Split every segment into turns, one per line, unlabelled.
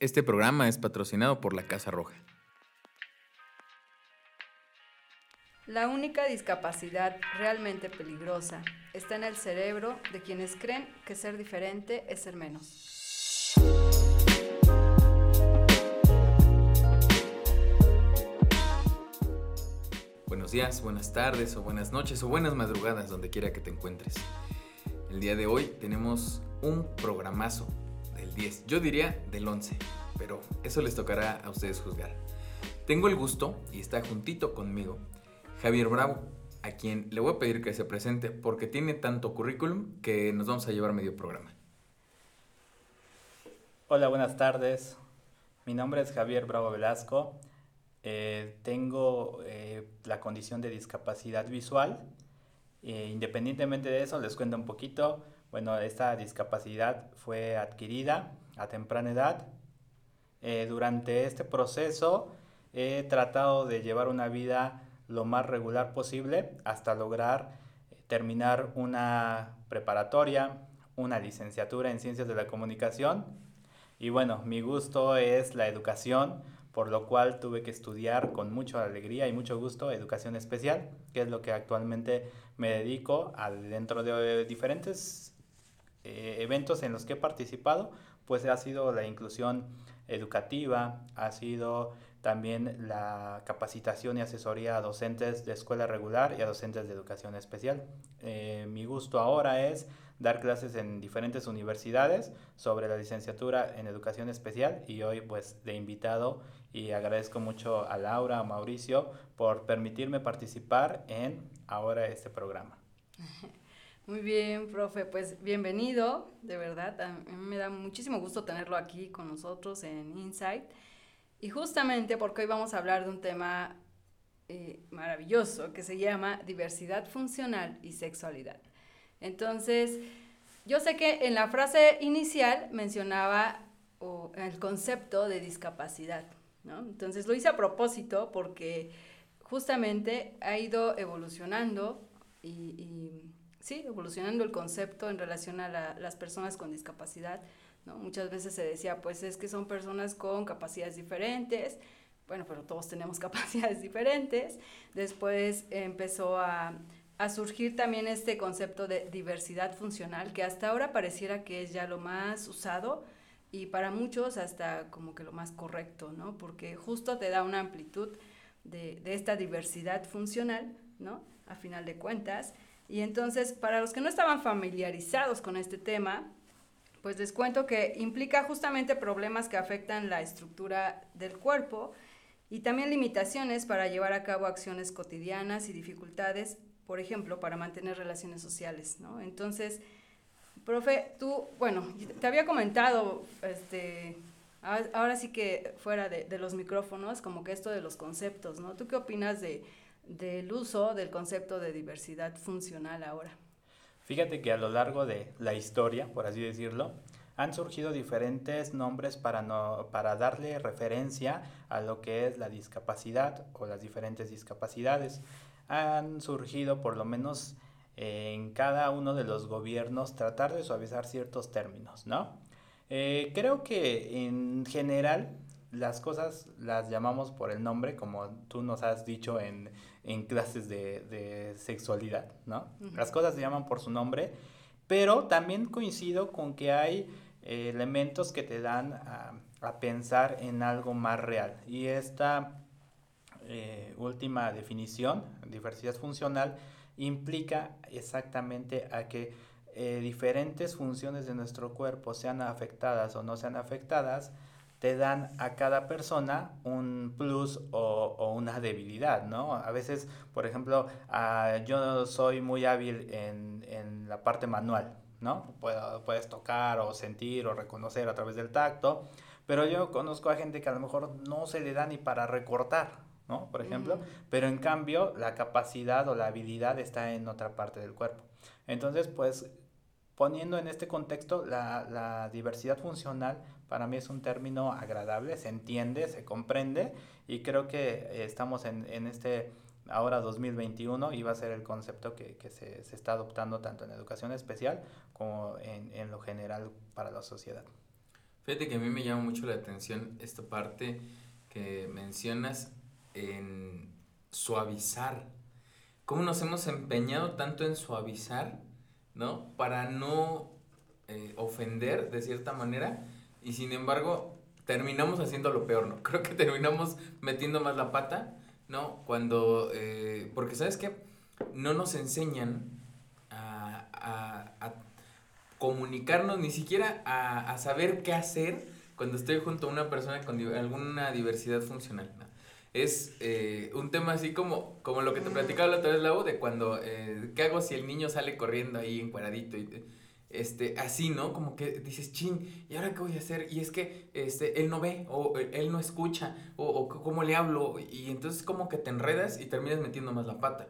Este programa es patrocinado por la Casa Roja.
La única discapacidad realmente peligrosa está en el cerebro de quienes creen que ser diferente es ser menos.
Buenos días, buenas tardes o buenas noches o buenas madrugadas donde quiera que te encuentres. El día de hoy tenemos un programazo 10, yo diría del 11, pero eso les tocará a ustedes juzgar. Tengo el gusto, y está juntito conmigo, Javier Bravo, a quien le voy a pedir que se presente porque tiene tanto currículum que nos vamos a llevar medio programa.
Hola, buenas tardes. Mi nombre es Javier Bravo Velasco. Eh, tengo eh, la condición de discapacidad visual. Eh, independientemente de eso, les cuento un poquito. Bueno, esta discapacidad fue adquirida a temprana edad. Eh, durante este proceso he tratado de llevar una vida lo más regular posible hasta lograr eh, terminar una preparatoria, una licenciatura en ciencias de la comunicación. Y bueno, mi gusto es la educación, por lo cual tuve que estudiar con mucha alegría y mucho gusto educación especial, que es lo que actualmente me dedico al, dentro de diferentes eh, eventos en los que he participado, pues ha sido la inclusión educativa, ha sido también la capacitación y asesoría a docentes de escuela regular y a docentes de educación especial. Eh, mi gusto ahora es dar clases en diferentes universidades sobre la licenciatura en educación especial y hoy pues de invitado y agradezco mucho a Laura, a Mauricio por permitirme participar en ahora este programa.
Muy bien, profe, pues bienvenido, de verdad. A mí me da muchísimo gusto tenerlo aquí con nosotros en Insight. Y justamente porque hoy vamos a hablar de un tema eh, maravilloso que se llama diversidad funcional y sexualidad. Entonces, yo sé que en la frase inicial mencionaba el concepto de discapacidad, ¿no? Entonces lo hice a propósito porque justamente ha ido evolucionando y sí, evolucionando el concepto en relación a las personas con discapacidad. ¿no? Muchas veces se decía, pues es que son personas con capacidades diferentes, bueno, pero todos tenemos capacidades diferentes. Después empezó a, a surgir también este concepto de diversidad funcional, que hasta ahora pareciera que es ya lo más usado y para muchos hasta como que lo más correcto, ¿no? Porque justo te da una amplitud de, de esta diversidad funcional, ¿no? A final de cuentas. Y entonces, para los que no estaban familiarizados con este tema, pues les cuento que implica justamente problemas que afectan la estructura del cuerpo y también limitaciones para llevar a cabo acciones cotidianas y dificultades, por ejemplo, para mantener relaciones sociales, ¿no? Entonces, profe, tú, bueno, te había comentado, este, ahora sí que fuera de, de los micrófonos, como que esto de los conceptos, ¿no? ¿Tú qué opinas de del uso del concepto de diversidad funcional ahora.
Fíjate que a lo largo de la historia, por así decirlo, han surgido diferentes nombres para, no, para darle referencia a lo que es la discapacidad o las diferentes discapacidades. Han surgido por lo menos en cada uno de los gobiernos tratar de suavizar ciertos términos, ¿no? Eh, creo que en general las cosas las llamamos por el nombre, como tú nos has dicho en, en clases de, de, sexualidad, ¿no? Las cosas se llaman por su nombre, pero también coincido con que hay eh, elementos que te dan a, a, pensar en algo más real. Y esta eh, última definición, diversidad funcional, implica exactamente a que eh, diferentes funciones de nuestro cuerpo sean afectadas o no sean afectadas, te dan a cada persona un plus o, o una debilidad, ¿no? A veces, por ejemplo, uh, yo soy muy hábil en, en, la parte manual, ¿no? Puedo, puedes tocar o sentir o reconocer a través del tacto, pero yo conozco a gente que a lo mejor no se le da ni para recortar, ¿no? Por ejemplo, pero en cambio la capacidad o la habilidad está en otra parte del cuerpo. Entonces, pues poniendo en este contexto la, la, diversidad funcional, para mí es un término agradable, se entiende, se comprende y creo que estamos en, en este ahora 2021 y va a ser el concepto que, que se, se, está adoptando tanto en educación especial como en, en, lo general para la sociedad.
Fíjate que a mí me llama mucho la atención esta parte que mencionas en suavizar. ¿Cómo nos hemos empeñado tanto en suavizar, ¿no? Para no eh, ofender de cierta manera y sin embargo terminamos haciendo lo peor, ¿no? Creo que terminamos metiendo más la pata, ¿no? Cuando, eh, porque sabes qué, no nos enseñan a, a, comunicarnos, ni siquiera a, a, saber qué hacer cuando estoy junto a una persona con alguna diversidad funcional, ¿no? Es eh, un tema así como, como lo que te platicaba la otra vez, Lau, de cuando, eh, ¿qué hago si el niño sale corriendo ahí encuadradito y este, así, ¿no? Como que dices, chin, ¿y ahora qué voy a hacer? Y es que este, él no ve, o él no escucha, o, o cómo le hablo, y entonces como que te enredas y terminas metiendo más la pata.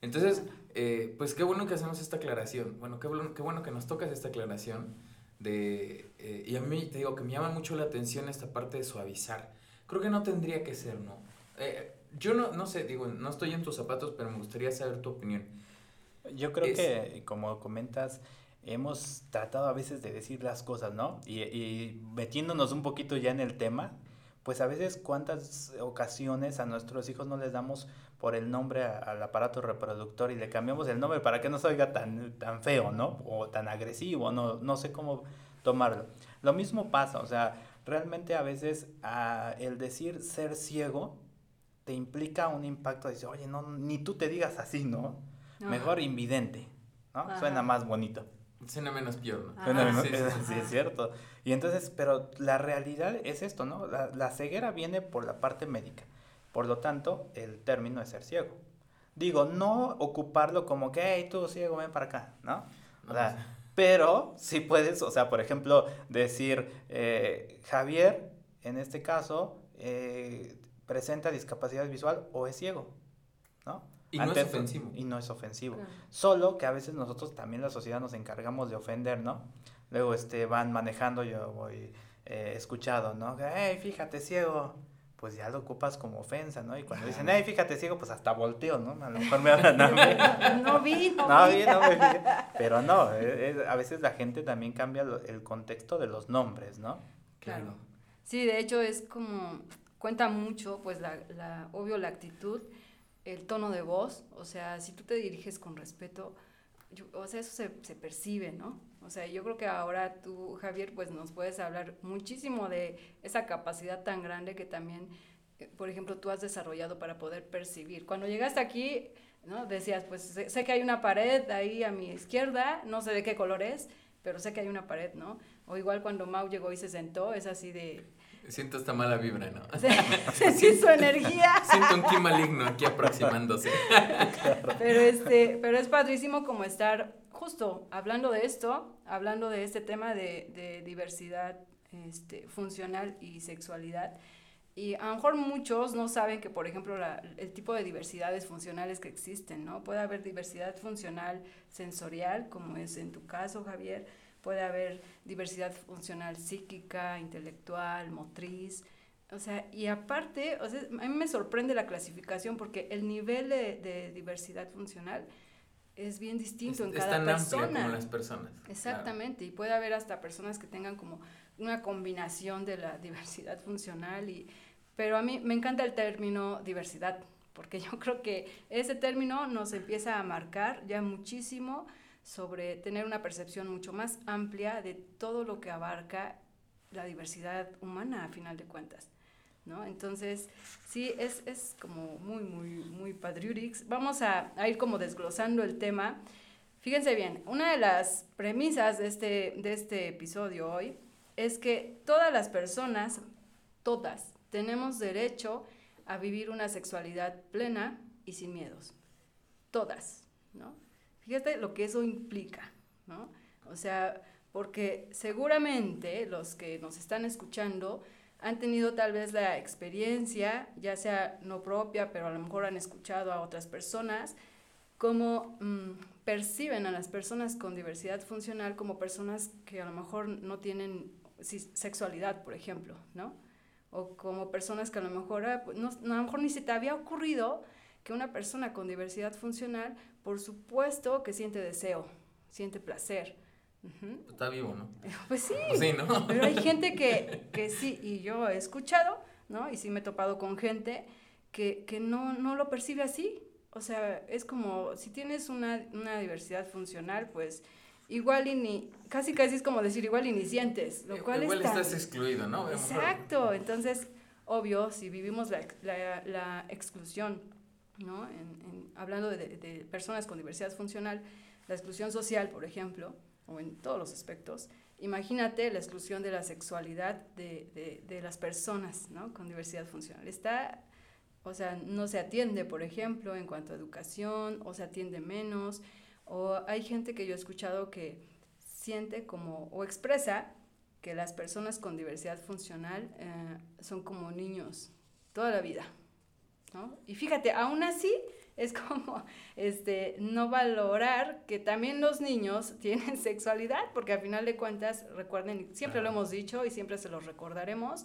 Entonces, eh, pues qué bueno que hacemos esta aclaración, bueno, qué bueno, qué bueno que nos tocas esta aclaración de, eh, y a mí te digo que me llama mucho la atención esta parte de suavizar. Creo que no tendría que ser, ¿no? Eh, yo no, no sé, digo, no estoy en tus zapatos, pero me gustaría saber tu opinión.
Yo creo que, como comentas, hemos tratado a veces de decir las cosas, ¿no? Y, y, metiéndonos un poquito ya en el tema, pues a veces cuántas ocasiones a nuestros hijos no les damos por el nombre al aparato reproductor y le cambiamos el nombre para que no se oiga tan, tan feo, ¿no? O tan agresivo, no, no sé cómo tomarlo. Lo mismo pasa, o sea, realmente a veces a el decir ser ciego te implica un impacto, dice, oye, no, ni tú te digas así, ¿no? Mejor invidente, ¿no? Suena más bonito.
Suena menos peor,
¿no? sí, sí, es cierto. Y entonces, pero la realidad es esto, ¿no? La, la, ceguera viene por la parte médica. Por lo tanto, el término es ser ciego. Digo, no ocuparlo como que, hey, tú ciego, ven para acá, ¿no? O sea, pero si puedes, o sea, por ejemplo, decir, eh, Javier, en este caso, eh, presenta discapacidad visual o es ciego, ¿no?
Y no es ofensivo.
Y no es ofensivo. Solo que a veces nosotros también la sociedad nos encargamos de ofender, ¿no? Luego este, van manejando, yo voy eh, escuchado, ¿no? Hey, fíjate, ciego. Pues ya lo ocupas como ofensa, ¿no? Y cuando dicen, hey, fíjate, ciego, pues hasta volteo, ¿no? A lo mejor me hablan a
mí. no vi, no,
vi. No vi, Pero no, a veces la gente también cambia el contexto de los nombres, ¿no?
Claro. Sí, de hecho es como, cuenta mucho, pues, la, la obvio, la actitud el tono de voz, o sea, si tú te diriges con respeto, o sea, eso se, se, percibe, ¿no? O sea, yo creo que ahora tú, Javier, pues nos puedes hablar muchísimo de esa capacidad tan grande que también, eh, por ejemplo, tú has desarrollado para poder percibir. Cuando llegaste aquí, ¿no? Decías, pues sé, sé que hay una pared ahí a mi izquierda, no sé de qué color es, pero sé que hay una pared, ¿no? O igual cuando Mau llegó y se sentó, es así de,
Siento esta mala vibra, ¿no?
Sí, su energía.
Siento un ki maligno aquí aproximándose.
Pero, este, pero es padrísimo como estar justo hablando de esto, hablando de este tema de, de diversidad este, funcional y sexualidad. Y a lo mejor muchos no saben que, por ejemplo, la, el tipo de diversidades funcionales que existen, ¿no? Puede haber diversidad funcional sensorial, como es en tu caso, Javier, puede haber diversidad funcional psíquica, intelectual, motriz. O sea, y aparte, o sea, a mí me sorprende la clasificación porque el nivel de, de diversidad funcional es bien distinto en cada
tan
persona.
como las personas.
Exactamente, y puede haber hasta personas que tengan como una combinación de la diversidad funcional y pero a mí me encanta el término diversidad, porque yo creo que ese término nos empieza a marcar ya muchísimo sobre tener una percepción mucho más amplia de todo lo que abarca la diversidad humana a final de cuentas. ¿no? Entonces, sí, es, es como muy, muy, muy padriurix. Vamos a, a, ir como desglosando el tema. Fíjense bien, una de las premisas de este, de este episodio hoy es que todas las personas, todas, tenemos derecho a vivir una sexualidad plena y sin miedos. Todas, ¿no? Fíjate lo que eso implica, ¿no? O sea, porque seguramente los que nos están escuchando han tenido tal vez la experiencia, ya sea no propia, pero a lo mejor han escuchado a otras personas, cómo mmm, perciben a las personas con diversidad funcional como personas que a lo mejor no tienen sexualidad, por ejemplo, ¿no? O como personas que a lo mejor, ah, no, a lo mejor ni se te había ocurrido que una persona con diversidad funcional, por supuesto que siente deseo, siente placer,
Está vivo, ¿no?
Pues sí.
Pues sí, ¿no?
Pero hay gente que, que sí, y yo he escuchado, ¿no? Y sí me he topado con gente que, que no, no lo percibe así. O sea, es como, si tienes una, una diversidad funcional, pues igual y ni, casi casi es como decir igual y ni sientes, lo cual
igual
está-
estás excluido, ¿no?
Exacto, entonces, obvio, si vivimos la, la- la exclusión, ¿no? En- en- hablando de, de personas con diversidad funcional, la exclusión social, por ejemplo, o en todos los aspectos, imagínate la exclusión de la sexualidad de, de- de las personas, ¿no? Con diversidad funcional. Está, o sea, no se atiende, por ejemplo, en cuanto a educación, o se atiende menos, o hay gente que yo he escuchado que siente como, o expresa que las personas con diversidad funcional eh, son como niños toda la vida, ¿no? Y fíjate, aún así es como este, no valorar que también los niños tienen sexualidad, porque al final de cuentas, recuerden, siempre lo hemos dicho y siempre se los recordaremos,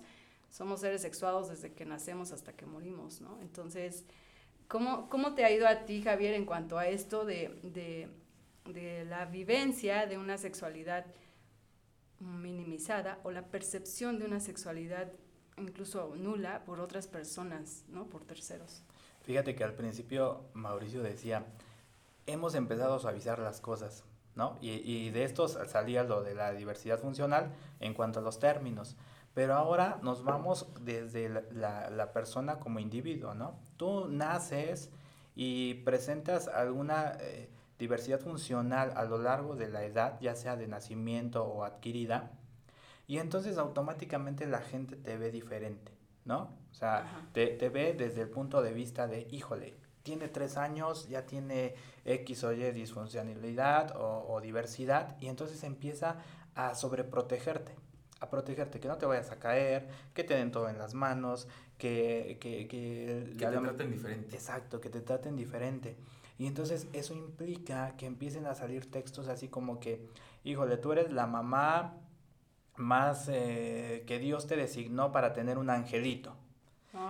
somos seres sexuados desde que nacemos hasta que morimos, ¿no? Entonces, ¿cómo, cómo te ha ido a ti, Javier, en cuanto a esto de, de, de la vivencia de una sexualidad minimizada o la percepción de una sexualidad incluso nula por otras personas, ¿no? Por terceros.
Fíjate que al principio Mauricio decía, hemos empezado a suavizar las cosas, ¿no? Y, de esto salía lo de la diversidad funcional en cuanto a los términos. Pero ahora nos vamos desde la persona como individuo, ¿no? Tú naces y presentas alguna eh, diversidad funcional a lo largo de la edad, ya sea de nacimiento o adquirida, y entonces automáticamente la gente te ve diferente, ¿no? O sea, te, te ve desde el punto de vista de, híjole, tiene tres años, ya tiene X o Y disfuncionalidad o, o diversidad, y entonces empieza a sobreprotegerte, a protegerte, que no te vayas a caer, que te den todo en las manos, que... Que, que,
Que te traten diferente.
Exacto, que te traten diferente. Y entonces eso implica que empiecen a salir textos así como que, híjole, tú eres la mamá más eh, que Dios te designó para tener un angelito.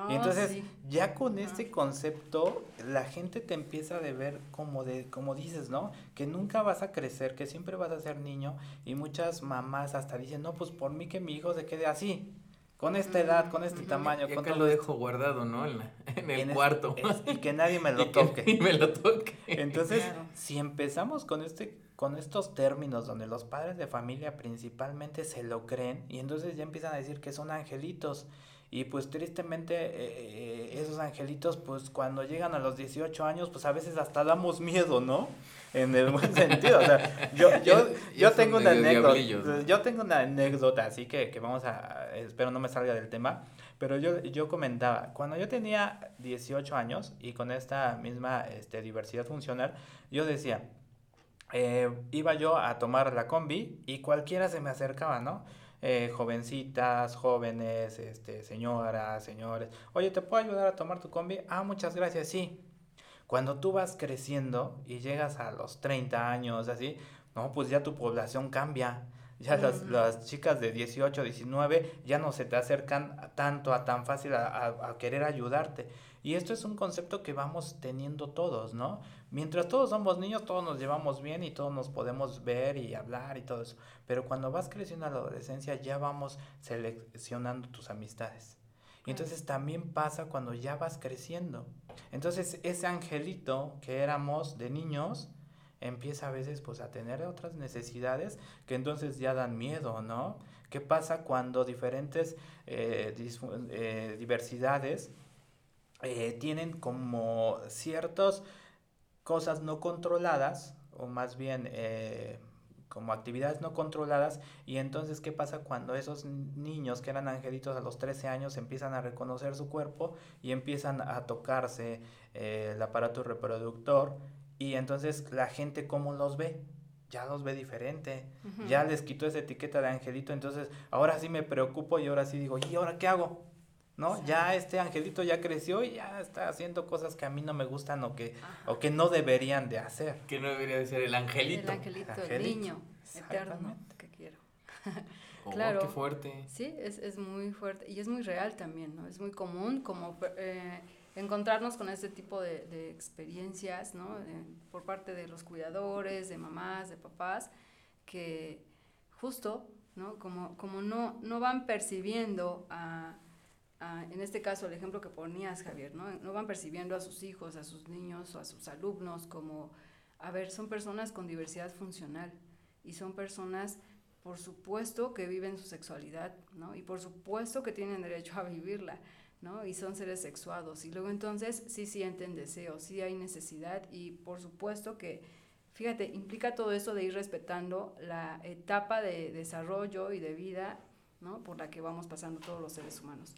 y entonces,
Ah, sí.
ya con este concepto, la gente te empieza a ver como de, como dices, ¿no? Que nunca vas a crecer, que siempre vas a ser niño. Y muchas mamás hasta dicen, no, pues por mí que mi hijo se quede así, con esta edad, con este tamaño,
Y
con
acá
todo
lo
esto".
dejo guardado, ¿no? En, la- en el
En
cuarto.
es- y que nadie me
Y
lo
que
toque.
ni me lo toque.
Entonces,
Claro.
si empezamos con este con estos términos donde los padres de familia principalmente se lo creen y entonces ya empiezan a decir que son angelitos y pues tristemente eh, eh, esos angelitos pues cuando llegan a los 18 años pues a veces hasta damos miedo, ¿no? En el buen sentido, o sea, yo, yo, yo tengo una anécdota, yo tengo una anécdota, así que, que vamos a, espero no me salga del tema, pero yo, yo comentaba, cuando yo tenía 18 años y con esta misma este, diversidad funcional, yo decía, eh, iba yo a tomar la combi y cualquiera se me acercaba, ¿no? Eh, jovencitas, jóvenes, este, señoras, señores, oye, ¿te puedo ayudar a tomar tu combi? Ah, muchas gracias, sí. Cuando tú vas creciendo y llegas a los 30 años, así, no, pues ya tu población cambia. Ya las, las chicas de 18, 19 ya no se te acercan tanto, a tan fácil a, a- a querer ayudarte. Y esto es un concepto que vamos teniendo todos, ¿no? Mientras todos somos niños, todos nos llevamos bien y todos nos podemos ver y hablar y todo eso. Pero cuando vas creciendo a la adolescencia ya vamos seleccionando tus amistades. Y entonces también pasa cuando ya vas creciendo. Entonces ese angelito que éramos de niños empieza a veces pues a tener otras necesidades que entonces ya dan miedo, ¿no? ¿Qué pasa cuando diferentes eh, eh, diversidades eh, tienen como ciertas cosas no controladas, o más bien eh, como actividades no controladas, y entonces qué pasa cuando esos niños que eran angelitos a los 13 años empiezan a reconocer su cuerpo y empiezan a tocarse eh, el aparato reproductor, y entonces la gente cómo los ve, ya los ve diferente, ya les quitó esa etiqueta de angelito, entonces ahora sí me preocupo y ahora sí digo, ¿y ahora qué hago? ¿No?
Sí.
Ya este angelito ya creció y ya está haciendo cosas que a mí no me gustan o que,
Ajá.
o que no deberían de hacer.
Que no debería de ser el angelito.
El angelito, el
Angelito,
niño eterno
exactamente.
que quiero.
Oh,
claro.
qué fuerte.
Sí, es, es muy fuerte y es muy real también, ¿no? Es muy común como eh, encontrarnos con este tipo de, de experiencias, ¿no? Eh, por parte de los cuidadores, de mamás, de papás, que justo, ¿no? Como, como no, no van percibiendo a, en este caso el ejemplo que ponías, Javier, ¿no? No van percibiendo a sus hijos, a sus niños o a sus alumnos como, a ver, son personas con diversidad funcional y son personas, por supuesto, que viven su sexualidad, ¿no? Y por supuesto que tienen derecho a vivirla, ¿no? Y son seres sexuados. Y luego entonces sí sienten deseo, sí hay necesidad y por supuesto que, fíjate, implica todo eso de ir respetando la etapa de desarrollo y de vida, ¿no? Por la que vamos pasando todos los seres humanos,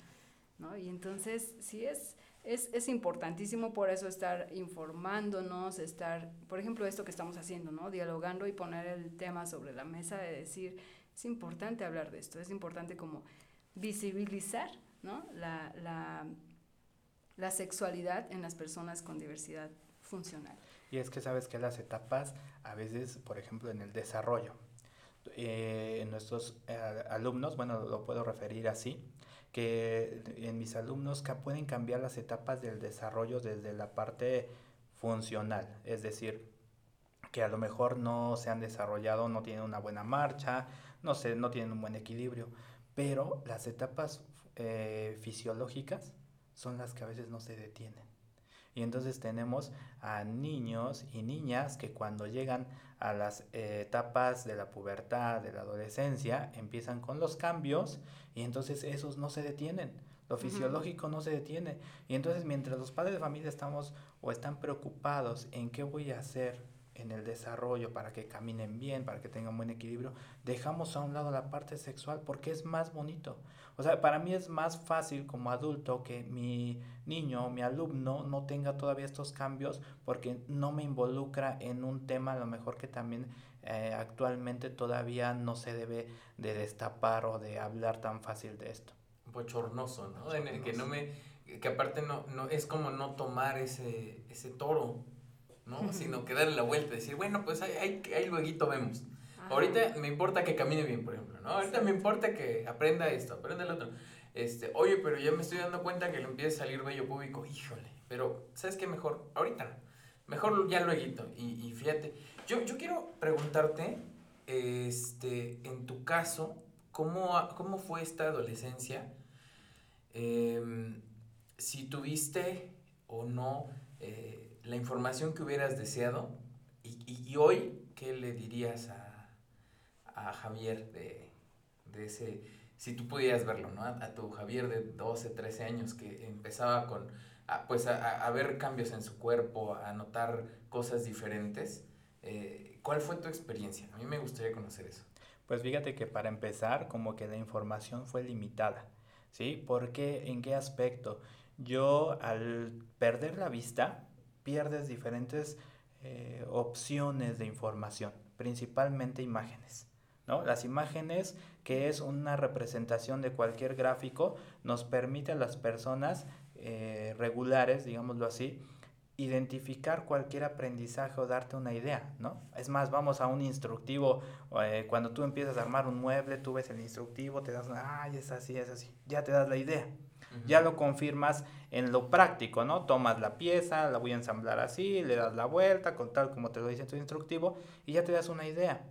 ¿no? Y entonces sí es, es, es importantísimo por eso estar informándonos, estar, por ejemplo, esto que estamos haciendo, ¿no? Dialogando y poner el tema sobre la mesa de decir, es importante hablar de esto, es importante como visibilizar ¿no? La, la, la sexualidad en las personas con diversidad funcional.
Y es que sabes que las etapas, a veces, por ejemplo, en el desarrollo, eh, nuestros eh, alumnos, bueno, lo puedo referir así, que en mis alumnos que pueden cambiar las etapas del desarrollo desde la parte funcional, es decir, que a lo mejor no se han desarrollado, no tienen una buena marcha, no, sé, no tienen un buen equilibrio, pero las etapas eh, fisiológicas son las que a veces no se detienen. Y entonces tenemos a niños y niñas que cuando llegan a las eh, etapas de la pubertad, de la adolescencia, empiezan con los cambios y entonces esos no se detienen. Lo fisiológico no se detiene. Y entonces mientras los padres de familia estamos o están preocupados en qué voy a hacer en el desarrollo para que caminen bien, para que tengan buen equilibrio, dejamos a un lado la parte sexual porque es más bonito. O sea, para mí es más fácil como adulto que mi niño, mi alumno, no tenga todavía estos cambios porque no me involucra en un tema a lo mejor que también eh, actualmente todavía no se debe de destapar o de hablar tan fácil de esto.
Bochornoso, ¿no? En el que no me, que aparte no, no, es como no tomar ese, ese toro ¿no? Sino que darle la vuelta y decir, bueno, pues ahí, ahí, luego vemos. Ahorita me importa que camine bien, por ejemplo, ¿no? Ahorita me importa que aprenda esto, aprenda el otro. Este, oye, pero ya me estoy dando cuenta que le empieza a salir vello público, híjole, pero ¿sabes qué mejor? Ahorita no. Mejor ya luego. Y, y fíjate, yo, yo quiero preguntarte, este, en tu caso, ¿cómo, cómo fue esta adolescencia? Em, si tuviste o no eh, la información que hubieras deseado y, y, hoy, ¿qué le dirías a, a Javier de, de, ese, si tú pudieras verlo, ¿no? A, tu Javier de 12, 13 años que empezaba con, a, pues a, ver cambios en su cuerpo, a notar cosas diferentes. Eh, ¿Cuál fue tu experiencia? A mí me gustaría conocer eso.
Pues fíjate que para empezar, como que la información fue limitada, ¿sí? ¿Por qué? ¿En qué aspecto? Yo al perder la vista, pierdes diferentes eh, opciones de información, principalmente imágenes. ¿no? Las imágenes, que es una representación de cualquier gráfico, nos permite a las personas eh, regulares, digámoslo así, identificar cualquier aprendizaje o darte una idea, ¿no? Es más, vamos a un instructivo, eh, cuando tú empiezas a armar un mueble, tú ves el instructivo, te das, ay, es así, es así, ya te das la idea. Ya lo confirmas en lo práctico, ¿no? Tomas la pieza, la voy a ensamblar así, le das la vuelta, con tal como te lo dice tu instructivo, y ya te das una idea.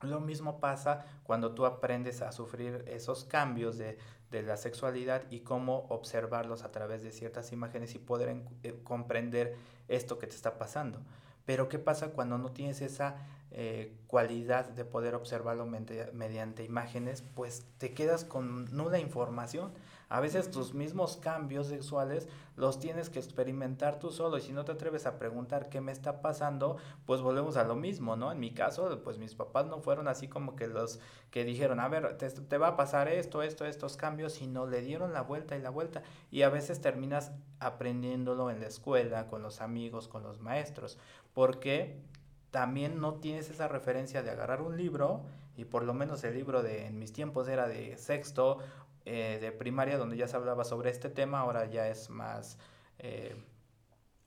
Lo mismo pasa cuando tú aprendes a sufrir esos cambios de, de la sexualidad y cómo observarlos a través de ciertas imágenes y poder eh, comprender esto que te está pasando. Pero ¿qué pasa cuando no tienes esa eh, cualidad de poder observarlo mediante imágenes? Pues te quedas con nula información. A veces tus mismos cambios sexuales los tienes que experimentar tú solo y si no te atreves a preguntar qué me está pasando, pues volvemos a lo mismo, ¿no? En mi caso, pues mis papás no fueron así como que los que dijeron, a ver, te, te va a pasar esto, esto, estos cambios, sino le dieron la vuelta y la vuelta. Y a veces terminas aprendiéndolo en la escuela, con los amigos, con los maestros, porque también no tienes esa referencia de agarrar un libro y por lo menos el libro de en mis tiempos era de sexto eh, de primaria donde ya se hablaba sobre este tema, ahora ya es más, eh,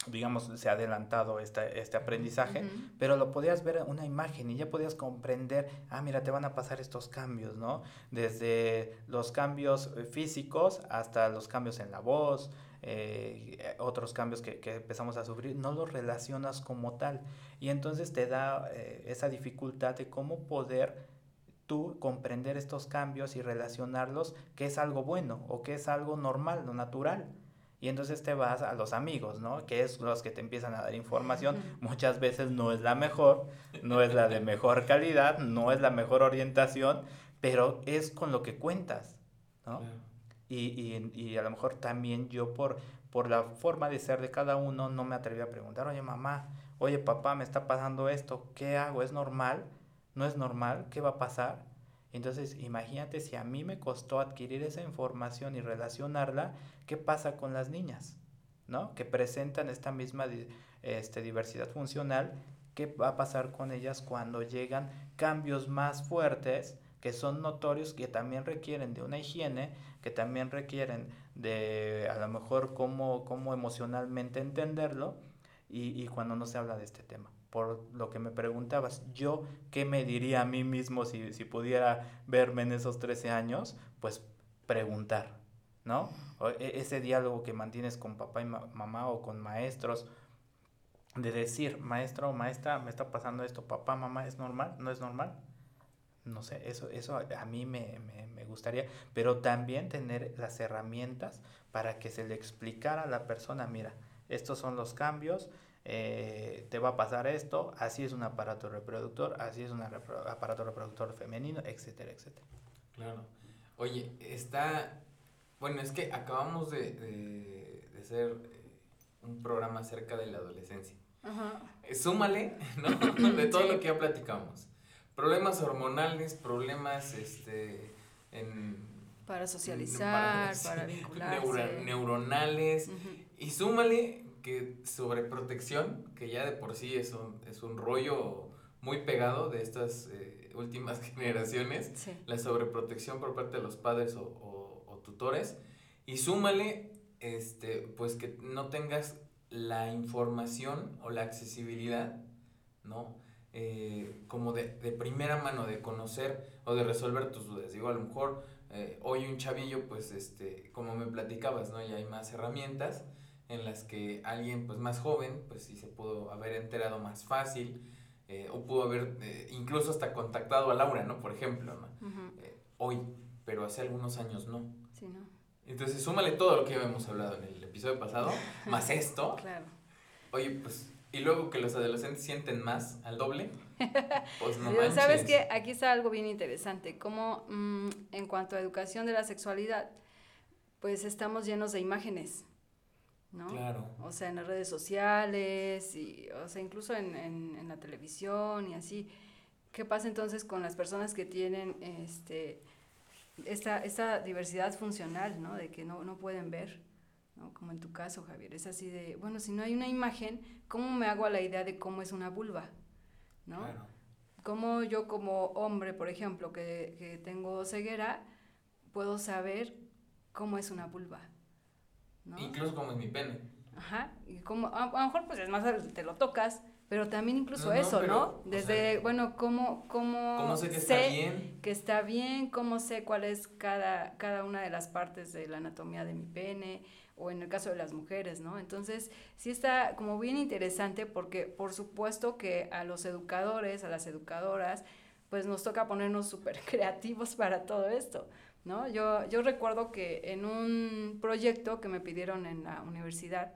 digamos, se ha adelantado este, este aprendizaje, pero lo podías ver en una imagen y ya podías comprender, ah, mira, te van a pasar estos cambios, ¿no? Desde los cambios físicos hasta los cambios en la voz, eh, otros cambios que, que, empezamos a sufrir, no los relacionas como tal. Y entonces te da eh, esa dificultad de cómo poder tú comprender estos cambios y relacionarlos, que es algo bueno o que es algo normal, lo natural. Y entonces te vas a los amigos, ¿no? Que es los que te empiezan a dar información. Muchas veces no es la mejor, no es la de mejor calidad, no es la mejor orientación, pero es con lo que cuentas, ¿no? Y, y, y, a lo mejor también yo por, por la forma de ser de cada uno no me atreví a preguntar, oye mamá, oye papá, me está pasando esto, ¿qué hago? ¿Es normal? ¿No es normal? ¿Qué va a pasar? Entonces, imagínate si a mí me costó adquirir esa información y relacionarla, ¿qué pasa con las niñas? ¿No? Que presentan esta misma este, diversidad funcional, ¿qué va a pasar con ellas cuando llegan cambios más fuertes que son notorios, que también requieren de una higiene, que también requieren de a lo mejor cómo, cómo emocionalmente entenderlo y, y cuando no se habla de este tema por lo que me preguntabas, yo qué me diría a mí mismo si, si pudiera verme en esos 13 años, pues preguntar, ¿no? E, ese diálogo que mantienes con papá y mamá o con maestros, de decir, maestro o maestra, me está pasando esto, papá, mamá, ¿es normal? ¿No es normal? No sé, eso, eso a mí me, me, gustaría, pero también tener las herramientas para que se le explicara a la persona, mira, estos son los cambios, eh, te va a pasar esto, así es un aparato reproductor, así es un aparato reproductor femenino, etcétera, etcétera.
Claro. Oye, está, bueno, es que acabamos de, de, de hacer eh, un programa acerca de la adolescencia. Ajá. Eh, súmale, ¿no? de todo lo que ya platicamos problemas hormonales, problemas este, en...
Para socializar, para, vincularse.
neuronales. Y súmale que sobreprotección, que ya de por sí es un, es un rollo muy pegado de estas eh, últimas generaciones, la sobreprotección por parte de los padres o, o, tutores. Y súmale, este, pues que no tengas la información o la accesibilidad, ¿no? Eh, como de, de, primera mano, de conocer o de resolver tus dudas. Digo, a lo mejor eh, hoy un chavillo, pues, este, como me platicabas, ¿no? Ya hay más herramientas en las que alguien, pues, más joven, pues, sí se pudo haber enterado más fácil eh, o pudo haber incluso hasta contactado a Laura, ¿no? Por ejemplo, ¿no? hoy, pero hace algunos años no.
Sí, ¿no?
Entonces, súmale todo lo que habíamos hablado en el episodio pasado, más esto.
Claro.
Oye, pues y luego que los adolescentes sienten más, al doble, pues no
manches. Sabes que aquí está algo bien interesante, como mm, en cuanto a educación de la sexualidad, pues estamos llenos de imágenes, ¿no?
Claro.
O sea, en las redes sociales, y, o sea, incluso en, en, en la televisión y así. ¿Qué pasa entonces con las personas que tienen este, esta, esta diversidad funcional, ¿no? De que no, no pueden ver. ¿No? Como en tu caso, Javier, es así de, bueno, si no hay una imagen, ¿cómo me hago a la idea de cómo es una vulva? ¿No? Claro. ¿Cómo yo como hombre, por ejemplo, que, que, tengo ceguera, puedo saber cómo es una vulva?
¿no? Incluso cómo es mi pene.
Ajá, y como, a, lo mejor pues es más, te lo tocas, pero también incluso eso, ¿no? Desde, bueno, cómo, cómo,
¿cómo sé que está bien?
Que está bien, cómo sé cuál es cada, cada una de las partes de la anatomía de mi pene, o en el caso de las mujeres, ¿no? Entonces, sí está como bien interesante porque por supuesto que a los educadores, a las educadoras, pues nos toca ponernos súper creativos para todo esto, ¿no? Yo, yo recuerdo que en un proyecto que me pidieron en la universidad,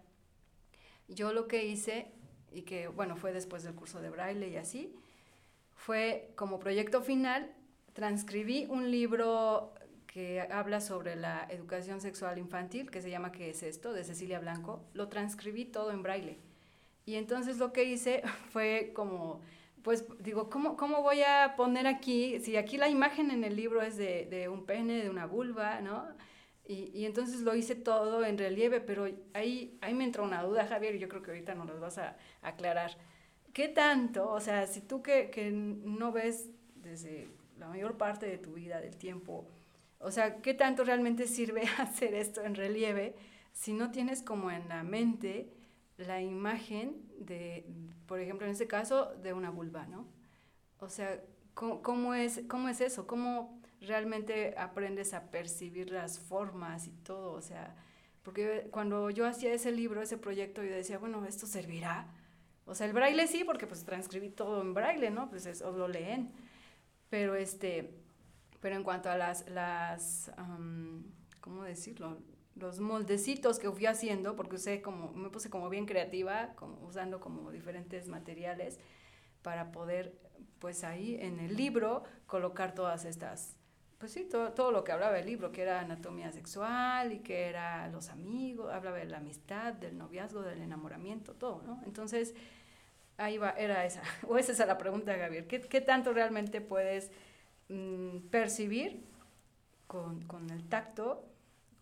yo lo que hice, y que bueno, fue después del curso de braille y así, fue como proyecto final, transcribí un libro que habla sobre la educación sexual infantil, que se llama ¿Qué es esto?, de Cecilia Blanco, lo transcribí todo en braille. Y entonces lo que hice fue como, pues digo, ¿cómo, cómo voy a poner aquí, si aquí la imagen en el libro es de, de un pene, de una vulva, ¿no? Y, y, entonces lo hice todo en relieve, pero ahí, ahí me entró una duda, Javier, y yo creo que ahorita nos lo vas a aclarar. ¿Qué tanto? O sea, si tú que, que no ves desde la mayor parte de tu vida, del tiempo, o sea, ¿qué tanto realmente sirve hacer esto en relieve si no tienes como en la mente la imagen de, por ejemplo, en este caso, de una vulva, ¿no? O sea, ¿cómo, es, cómo es eso? ¿Cómo realmente aprendes a percibir las formas y todo? O sea, Porque cuando yo hacía ese libro, ese proyecto, yo decía, bueno, ¿esto servirá? O sea, el braille sí, porque pues transcribí todo en braille, ¿no? Pues es, lo leen. Pero este, pero en cuanto a las, las ¿cómo decirlo? Los moldecitos que fui haciendo, porque usé como, me puse como bien creativa, como, usando como diferentes materiales para poder, pues ahí en el libro, colocar todas estas, pues sí, todo, todo lo que hablaba el libro, que era anatomía sexual y que era los amigos, hablaba de la amistad, del noviazgo, del enamoramiento, todo, ¿no? Entonces, ahí va, era esa, o esa es la pregunta, Gabriel, ¿qué, qué tanto realmente puedes mm, percibir con, con, el tacto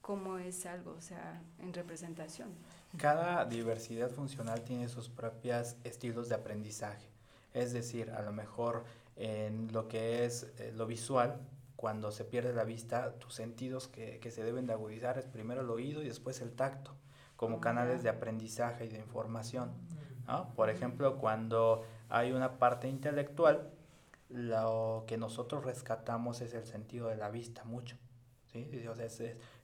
cómo es algo, o sea, en representación?
Cada diversidad funcional tiene sus propios estilos de aprendizaje, es decir, a lo mejor en lo que es eh, lo visual, cuando se pierde la vista, tus sentidos que, que, se deben de agudizar es primero el oído y después el tacto, como canales de aprendizaje y de información. Por ejemplo, cuando hay una parte intelectual, lo que nosotros rescatamos es el sentido de la vista mucho. ¿sí?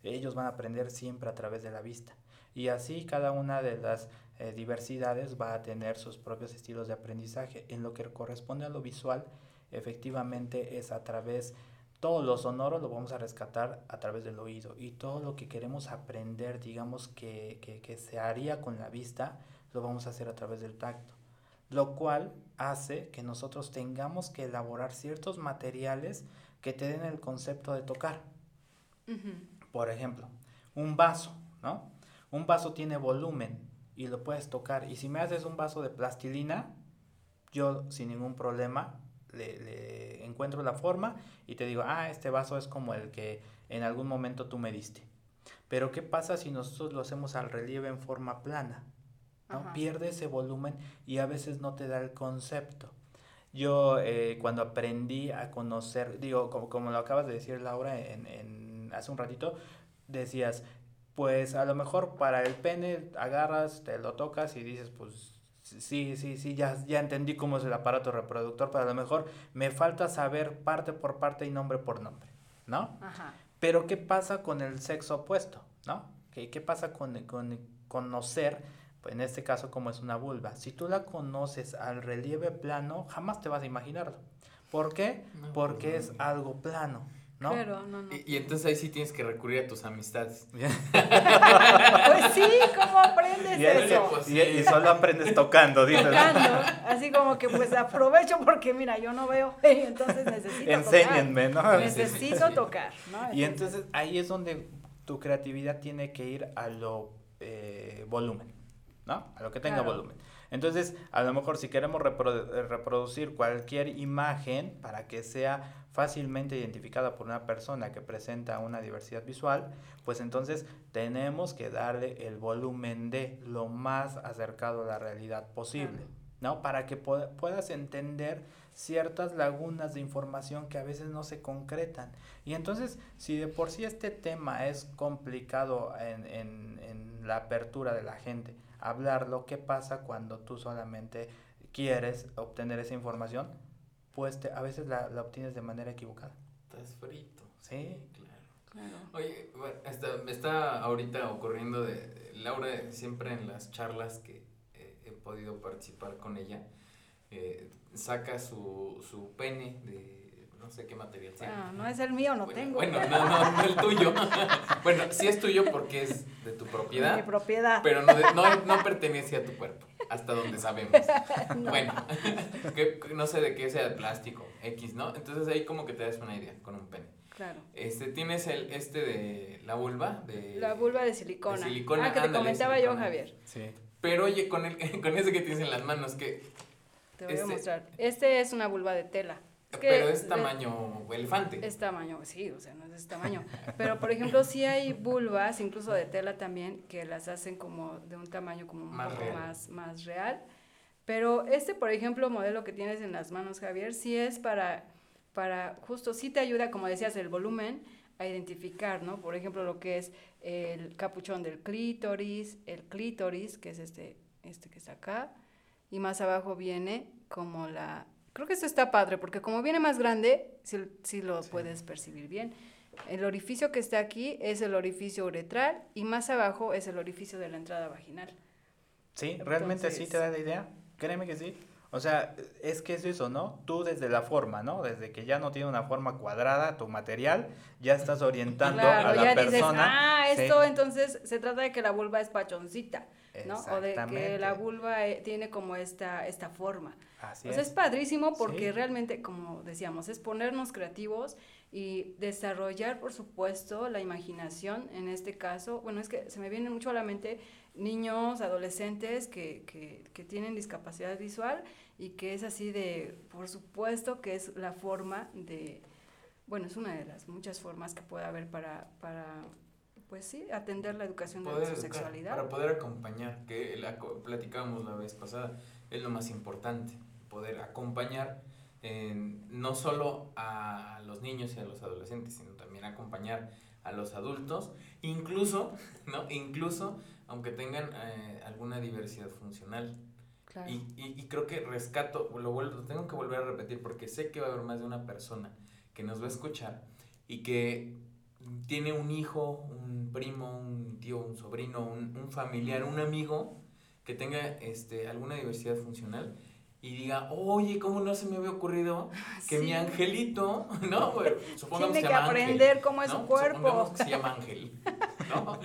ellos van a aprender siempre a través de la vista. Y así cada una de las eh, diversidades va a tener sus propios estilos de aprendizaje. En lo que corresponde a lo visual, efectivamente es a través, todo lo sonoro lo vamos a rescatar a través del oído. Y todo lo que queremos aprender, digamos que, que, que se haría con la vista, lo vamos a hacer a través del tacto, lo cual hace que nosotros tengamos que elaborar ciertos materiales que te den el concepto de tocar. Por ejemplo, un vaso, ¿no? Un vaso tiene volumen y lo puedes tocar. Y si me haces un vaso de plastilina, yo sin ningún problema le, le, encuentro la forma y te digo, ah, este vaso es como el que en algún momento tú me diste. Pero ¿qué pasa si nosotros lo hacemos al relieve en forma plana? Pierde ese volumen y a veces no te da el concepto. Yo eh, cuando aprendí a conocer, digo, como, como lo acabas de decir Laura en, en, hace un ratito, decías, pues a lo mejor para el pene agarras, te lo tocas y dices, pues sí, sí, sí, ya, ya entendí cómo es el aparato reproductor, pero a lo mejor me falta saber parte por parte y nombre por nombre, ¿no? Ajá. Pero ¿qué pasa con el sexo opuesto, ¿no? ¿Qué, qué pasa con, con conocer en este caso como es una vulva, si tú la conoces al relieve plano, jamás te vas a imaginarlo. ¿Por qué? Porque pues es algo plano. ¿No?
Claro, no, no.
Y, entonces ahí sí tienes que recurrir a tus amistades.
pues sí, ¿cómo aprendes eso?
Pues y, solo aprendes tocando, dices.
Tocando, así como que pues aprovecho porque mira, yo no veo, entonces necesito
Enséñenme,
¿no? Necesito tocar, ¿no?
y entonces ahí es donde tu creatividad tiene que ir a lo eh, volumen. ¿no? A lo que tenga volumen. Entonces, a lo mejor si queremos reproducir cualquier imagen para que sea fácilmente identificada por una persona que presenta una diversidad visual, pues entonces tenemos que darle el volumen de lo más acercado a la realidad posible, ¿no? Para que puedas entender ciertas lagunas de información que a veces no se concretan. Y entonces, si de por sí este tema es complicado en, en, en la apertura de la gente, hablarlo, qué pasa cuando tú solamente quieres obtener esa información, pues a veces la, obtienes de manera equivocada.
Estás frito.
Sí,
claro. Oye, bueno, me está ahorita ocurriendo de, Laura, siempre en las charlas que he podido participar con ella, eh, saca su, su pene de no sé qué material
sea. Ah, no es el mío, no tengo.
Bueno, no, no, no el tuyo. bueno, sí es tuyo porque es de tu propiedad.
Mi propiedad.
Pero no, no, no pertenece a tu cuerpo, hasta donde sabemos. Bueno, que, no sé de qué sea de plástico, X, ¿no? Entonces ahí como que te das una idea con un pene.
Claro.
Este, tienes el, este de la vulva. De,
la vulva de silicona.
De silicona.
Ah, que te comentaba yo, Javier.
Sí.
Pero oye, con, el, con ese que tienes en las manos, que...
Te voy a este mostrar. Este es una vulva de tela.
Pero es tamaño elefante.
Es tamaño, sí, o sea, no es de ese tamaño. Pero, por ejemplo, sí hay vulvas, incluso de tela también, que las hacen como de un tamaño como un poco Más, más real. Pero este, por ejemplo, modelo que tienes en las manos, Javier, sí es para, para justo, sí te ayuda, como decías, el volumen, a identificar, ¿no? Por ejemplo, lo que es el capuchón del clítoris, el clítoris, que es este, este que está acá, y más abajo viene como la Creo que esto está padre, porque como viene más grande, sí, lo puedes percibir bien. El orificio que está aquí es el orificio uretral y más abajo es el orificio de la entrada vaginal.
Sí, realmente sí te da la idea. Créeme que sí. O sea, es que es eso, ¿no? Tú desde la forma, ¿no? Desde que ya no tiene una forma cuadrada tu material, ya estás orientando a la
ya
persona.
Dices, ah, esto entonces se trata de que la vulva es pachoncita, ¿no? O de que la vulva eh, tiene como esta, esta forma.
Así
es. es padrísimo porque realmente, como decíamos, es ponernos creativos y desarrollar, por supuesto, la imaginación en este caso. Bueno, es que se me viene mucho a la mente niños, adolescentes que, que, que tienen discapacidad visual y que es así de, por supuesto que es la forma de, bueno, es una de las muchas formas que puede haber para, para pues sí, atender la educación de su sexualidad.
Para poder acompañar, que la, platicábamos la vez pasada, es lo más importante, poder acompañar no solo a los niños y a los adolescentes, sino también acompañar a los adultos, incluso, ¿no? Incluso aunque tengan eh, alguna diversidad funcional. Y, y, creo que rescato, lo, vuelvo, tengo que volver a repetir porque sé que va a haber más de una persona que nos va a escuchar y que tiene un hijo, un primo, un tío, un sobrino, un, un familiar, un amigo que tenga este, alguna diversidad funcional y diga, oye, ¿cómo no se me había ocurrido que mi angelito, ¿no?
supongamos Tiene que, aprender cómo es su cuerpo.
Supongamos que se llama Ángel, ¿no?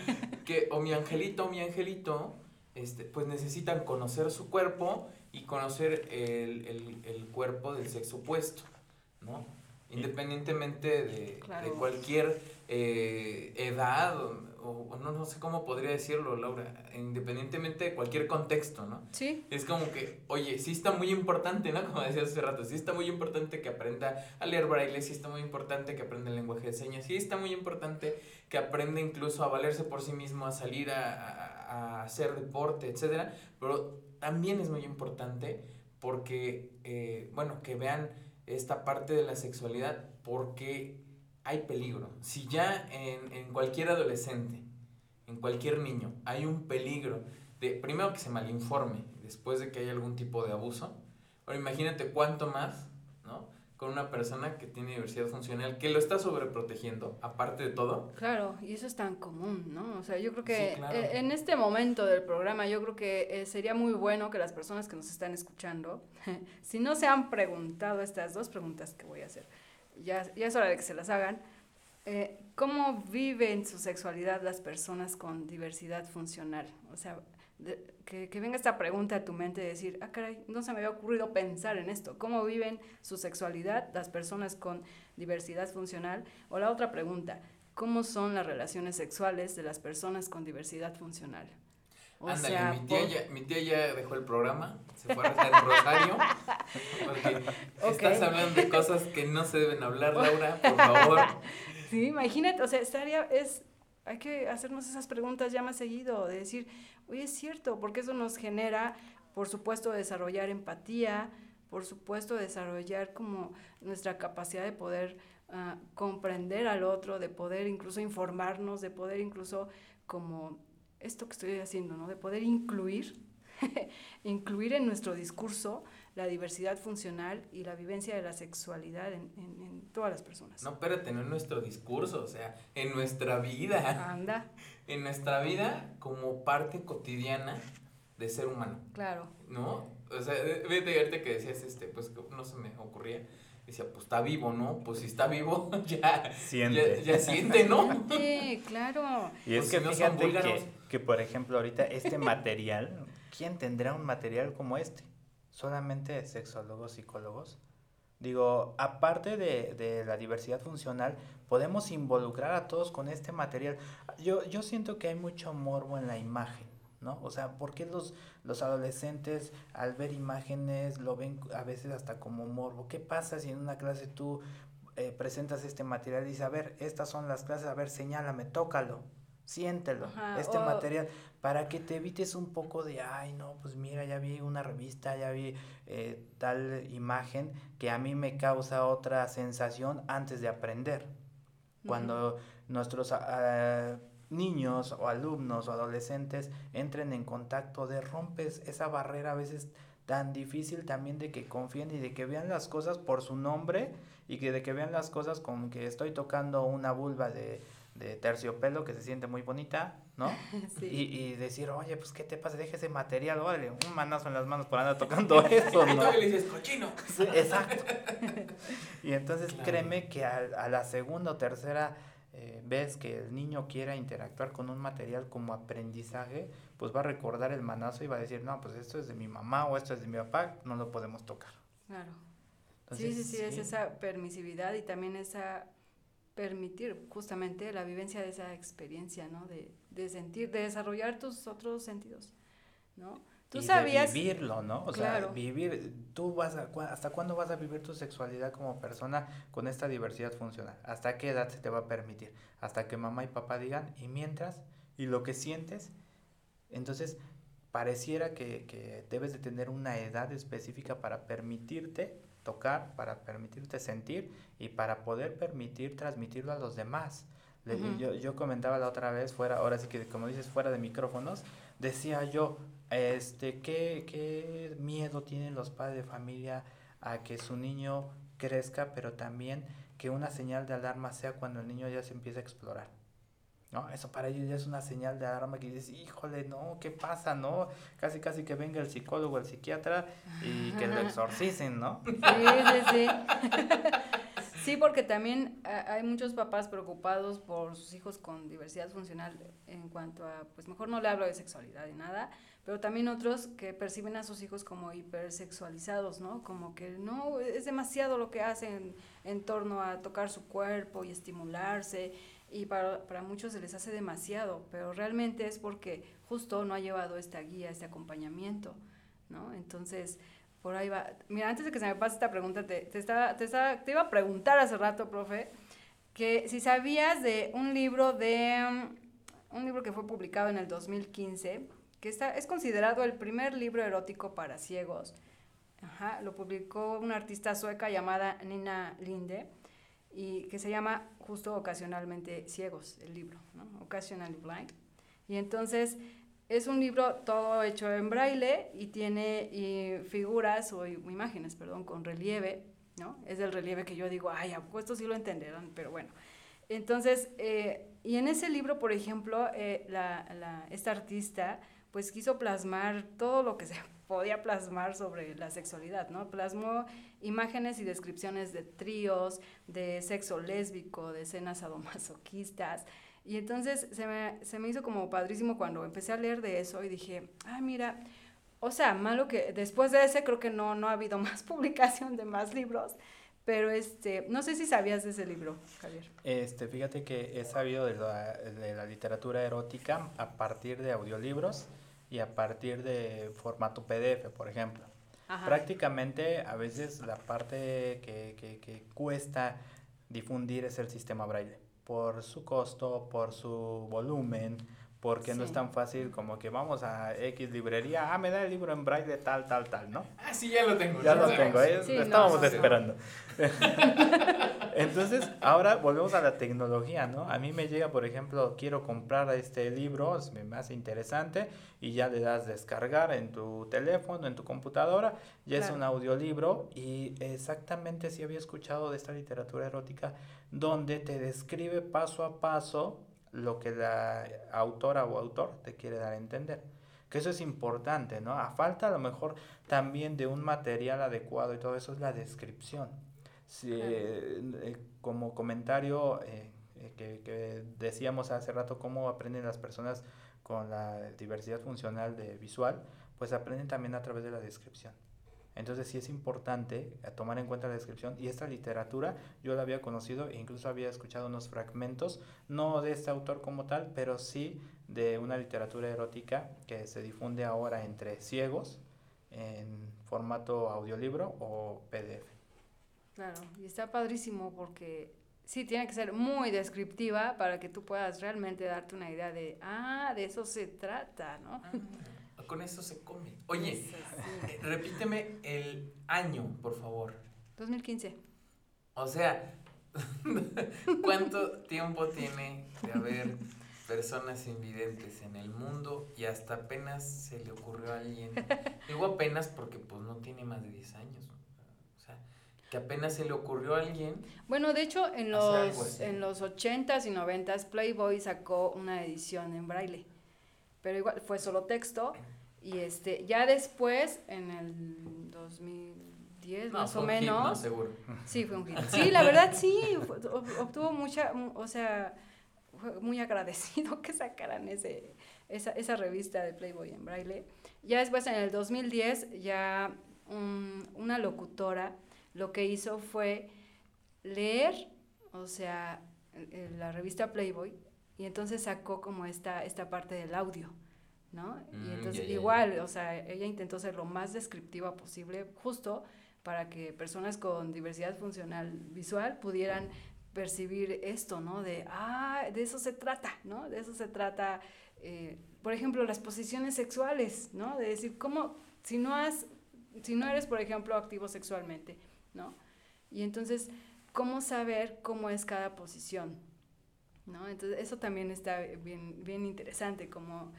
que, o mi angelito, o mi angelito, este, pues necesitan conocer su cuerpo y conocer el, el, el cuerpo del sexo opuesto, ¿no? Independientemente de, de cualquier eh, edad, o, no, no sé cómo podría decirlo, Laura, independientemente de cualquier contexto, ¿no?
Sí.
Es como que, oye, sí está muy importante, ¿no? Como decías hace rato, sí está muy importante que aprenda a leer braille, sí está muy importante que aprenda el lenguaje de señas, sí está muy importante que aprenda incluso a valerse por sí mismo, a salir a, a, hacer deporte, etcétera, pero también es muy importante porque, eh, bueno, que vean esta parte de la sexualidad porque hay peligro. Si ya en, en cualquier adolescente, en cualquier niño, hay un peligro de, primero que se malinforme, después de que haya algún tipo de abuso, ahora imagínate cuánto más, ¿no? Con una persona que tiene diversidad funcional, que lo está sobreprotegiendo, aparte de todo.
Claro, y eso es tan común, ¿no? O sea, yo creo que e, en este momento del programa, yo creo que eh, sería muy bueno que las personas que nos están escuchando, si no se han preguntado estas dos preguntas que voy a hacer, ya, ya es hora de que se las hagan. Eh, ¿Cómo viven su sexualidad las personas con diversidad funcional? O sea, que, que, venga esta pregunta a tu mente de decir, ah, caray, no se me había ocurrido pensar en esto. ¿Cómo viven su sexualidad las personas con diversidad funcional? O la otra pregunta, ¿cómo son las relaciones sexuales de las personas con diversidad funcional?
O sea, mi, tía ya, mi tía ya dejó el programa, se fue a rezar en Rosario, porque estás hablando de cosas que no se deben hablar, Laura, por favor.
Sí, imagínate, o sea, estaría, es, hay que hacernos esas preguntas ya más seguido, de decir, oye, es cierto, porque eso nos genera, por supuesto, desarrollar empatía, por supuesto, desarrollar como nuestra capacidad de poder uh, comprender al otro, de poder incluso informarnos, de poder incluso como esto que estoy haciendo, ¿no? De poder incluir, incluir en nuestro discurso la diversidad funcional y la vivencia de la sexualidad en, en, todas las personas.
No, espérate, no en nuestro discurso, o sea, en nuestra vida.
Anda.
en nuestra vida como parte cotidiana de ser humano.
Claro.
¿No? O sea, vete ahorita que decías, este, pues no se me ocurría decía, pues está vivo, ¿no? Pues si está vivo, ya siente, ya, siente ¿no?
Sí, claro.
Y es pues que fíjate que, que, por ejemplo, ahorita este material, ¿quién tendrá un material como este? ¿Solamente sexólogos, psicólogos? Digo, aparte de, de, la diversidad funcional, podemos involucrar a todos con este material. Yo, yo siento que hay mucho morbo en la imagen. ¿no? O sea, ¿por qué los, los adolescentes al ver imágenes lo ven a veces hasta como morbo? ¿Qué pasa si en una clase tú eh, presentas este material y dices, a ver, estas son las clases, a ver, señálame, tócalo, siéntelo, este material, para que te evites un poco de, ay, no, pues mira, ya vi una revista, ya vi eh, tal imagen que a mí me causa otra sensación antes de aprender. Cuando nuestros... Uh, niños o alumnos o adolescentes entren en contacto, de rompes esa barrera a veces tan difícil también de que confíen y de que vean las cosas por su nombre y que de que vean las cosas como que estoy tocando una vulva de, de terciopelo que se siente muy bonita, ¿no?
Sí.
Y, y decir, oye, pues, ¿qué te pasa? Deja ese material, órale, un manazo en las manos por andar tocando eso,
Y
¿no?
todavía le dices, cochino.
Sí, exacto. Y entonces
Claro.
créeme que a, a la segunda o tercera eh, vez que el niño quiera interactuar con un material como aprendizaje, pues va a recordar el manazo y va a decir, no, pues esto es de mi mamá o esto es de mi papá, no lo podemos tocar.
Claro.
Entonces,
sí, sí, sí, es esa permisividad y también esa permitir justamente la vivencia de esa experiencia, ¿no? De, de sentir, de desarrollar tus otros sentidos, ¿no? Tú
y de
sabías...
vivirlo, ¿no? O
Claro.
sea, vivir, tú vas a, ¿hasta cuándo vas a vivir tu sexualidad como persona con esta diversidad funcional? ¿Hasta qué edad se te va a permitir? Hasta que mamá y papá digan, y mientras, y lo que sientes, entonces pareciera que, que debes de tener una edad específica para permitirte tocar, para permitirte sentir y para poder permitir transmitirlo a los demás. Yo, yo comentaba la otra vez, fuera, ahora sí que como dices, fuera de micrófonos, decía yo, este, ¿qué, qué miedo tienen los padres de familia a que su niño crezca, pero también que una señal de alarma sea cuando el niño ya se empieza a explorar. ¿No? Eso para ellos ya es una señal de alarma que dices, híjole, no, ¿qué pasa? ¿No? Casi, casi que venga el psicólogo, el psiquiatra y que lo exorcicen, ¿no?
Sí, sí, sí. Sí, porque también ha- hay muchos papás preocupados por sus hijos con diversidad funcional en cuanto a, pues mejor no le hablo de sexualidad y nada, pero también otros que perciben a sus hijos como hipersexualizados, ¿no? Como que no, es demasiado lo que hacen en torno a tocar su cuerpo y estimularse y para, para muchos se les hace demasiado, pero realmente es porque justo no ha llevado esta guía, este acompañamiento, ¿no? Entonces, por ahí va. Mira, antes de que se me pase esta pregunta, te, te, estaba, te, estaba- te iba a preguntar hace rato, profe, que si sabías de un libro de un libro que fue publicado en el 2015, que está, es considerado el primer libro erótico para ciegos. Ajá, lo publicó una artista sueca llamada Nina Linde y que se llama justo Ocasionalmente Ciegos, el libro, ¿no? Occasionally Blind. Y entonces es un libro todo hecho en braille y tiene y figuras o imágenes, perdón, con relieve, ¿no? Es del relieve que yo digo, ay, ¿a poco esto sí lo entenderán? Pero bueno. Entonces, eh, y en ese libro, por ejemplo, eh, la, la- esta artista pues quiso plasmar todo lo que se podía plasmar sobre la sexualidad, ¿no? Plasmó imágenes y descripciones de tríos, de sexo lésbico, de escenas sadomasoquistas, y entonces se me, se me hizo como padrísimo cuando empecé a leer de eso y dije, ah, mira, o sea, malo que después de ese creo que no, no ha habido más publicación de más libros, pero este, no sé si sabías de ese libro, Javier.
Este, fíjate que he sabido de la, de la literatura erótica a partir de audiolibros y a partir de formato PDF, por ejemplo.
Ajá.
Prácticamente a veces la parte que, que, que cuesta difundir es el sistema braille, por su costo, por su volumen, porque no es tan fácil como que vamos a X librería, ah, me da el libro en braille tal, tal, tal, ¿no?
Ah, sí, ya lo tengo.
Ya
sí,
lo tengo. ¿eh?
Sí,
Lo
no,
estábamos
no, sí.
esperando. Entonces, ahora volvemos a la tecnología, ¿no? A mí me llega, por ejemplo, quiero comprar este libro, me hace interesante, y ya le das descargar en tu teléfono, en tu computadora, ya es un audiolibro, y exactamente sí había escuchado de esta literatura erótica, donde te describe paso a paso lo que la autora o autor te quiere dar a entender. Que eso es importante, ¿no? A falta a lo mejor también de un material adecuado y todo eso es la descripción. Si,
Claro.
eh, eh, como comentario eh, que, que decíamos hace rato, cómo aprenden las personas con la diversidad funcional de visual, pues aprenden también a través de la descripción. Entonces sí es importante eh, tomar en cuenta la descripción y esta literatura yo la había conocido e incluso había escuchado unos fragmentos, no de este autor como tal, pero sí de una literatura erótica que se difunde ahora entre ciegos en formato audiolibro o PDF.
Claro, y está padrísimo porque sí, tiene que ser muy descriptiva para que tú puedas realmente darte una idea de, ah, de eso se trata, ¿no?
Ah, con eso se come. Oye, eh, repíteme el año, por favor.
2015.
O sea, ¿cuánto tiempo tiene de haber personas invidentes en el mundo y hasta apenas se le ocurrió a alguien. Digo apenas porque pues no tiene más de 10 años. O sea, que apenas se le ocurrió a alguien.
Bueno, de hecho, en los, en los 80s y 90s, Playboy sacó una edición en braille. Pero igual fue solo texto. Y este, ya después, en el 2010 más o menos.
seguro.
Sí, fue un hit. Sí, la verdad sí, obtuvo mucha, o sea, fue muy agradecido que sacaran ese, esa, esa revista de Playboy en braille. Ya después, en el 2010, ya una locutora lo que hizo fue leer, o sea, la revista Playboy, y entonces sacó como esta, esta parte del audio. ¿No? y mm, entonces igual, o sea, ella intentó ser lo más descriptiva posible, justo para que personas con diversidad funcional visual pudieran percibir esto, ¿no? De, ah, de eso se trata, ¿no? De eso se trata, eh, por ejemplo, las posiciones sexuales, ¿no? De decir, ¿cómo, si no has, si no eres, por ejemplo, activo sexualmente, ¿no? Y entonces, ¿cómo saber cómo es cada posición? ¿No? Entonces, eso también está bien, bien interesante, como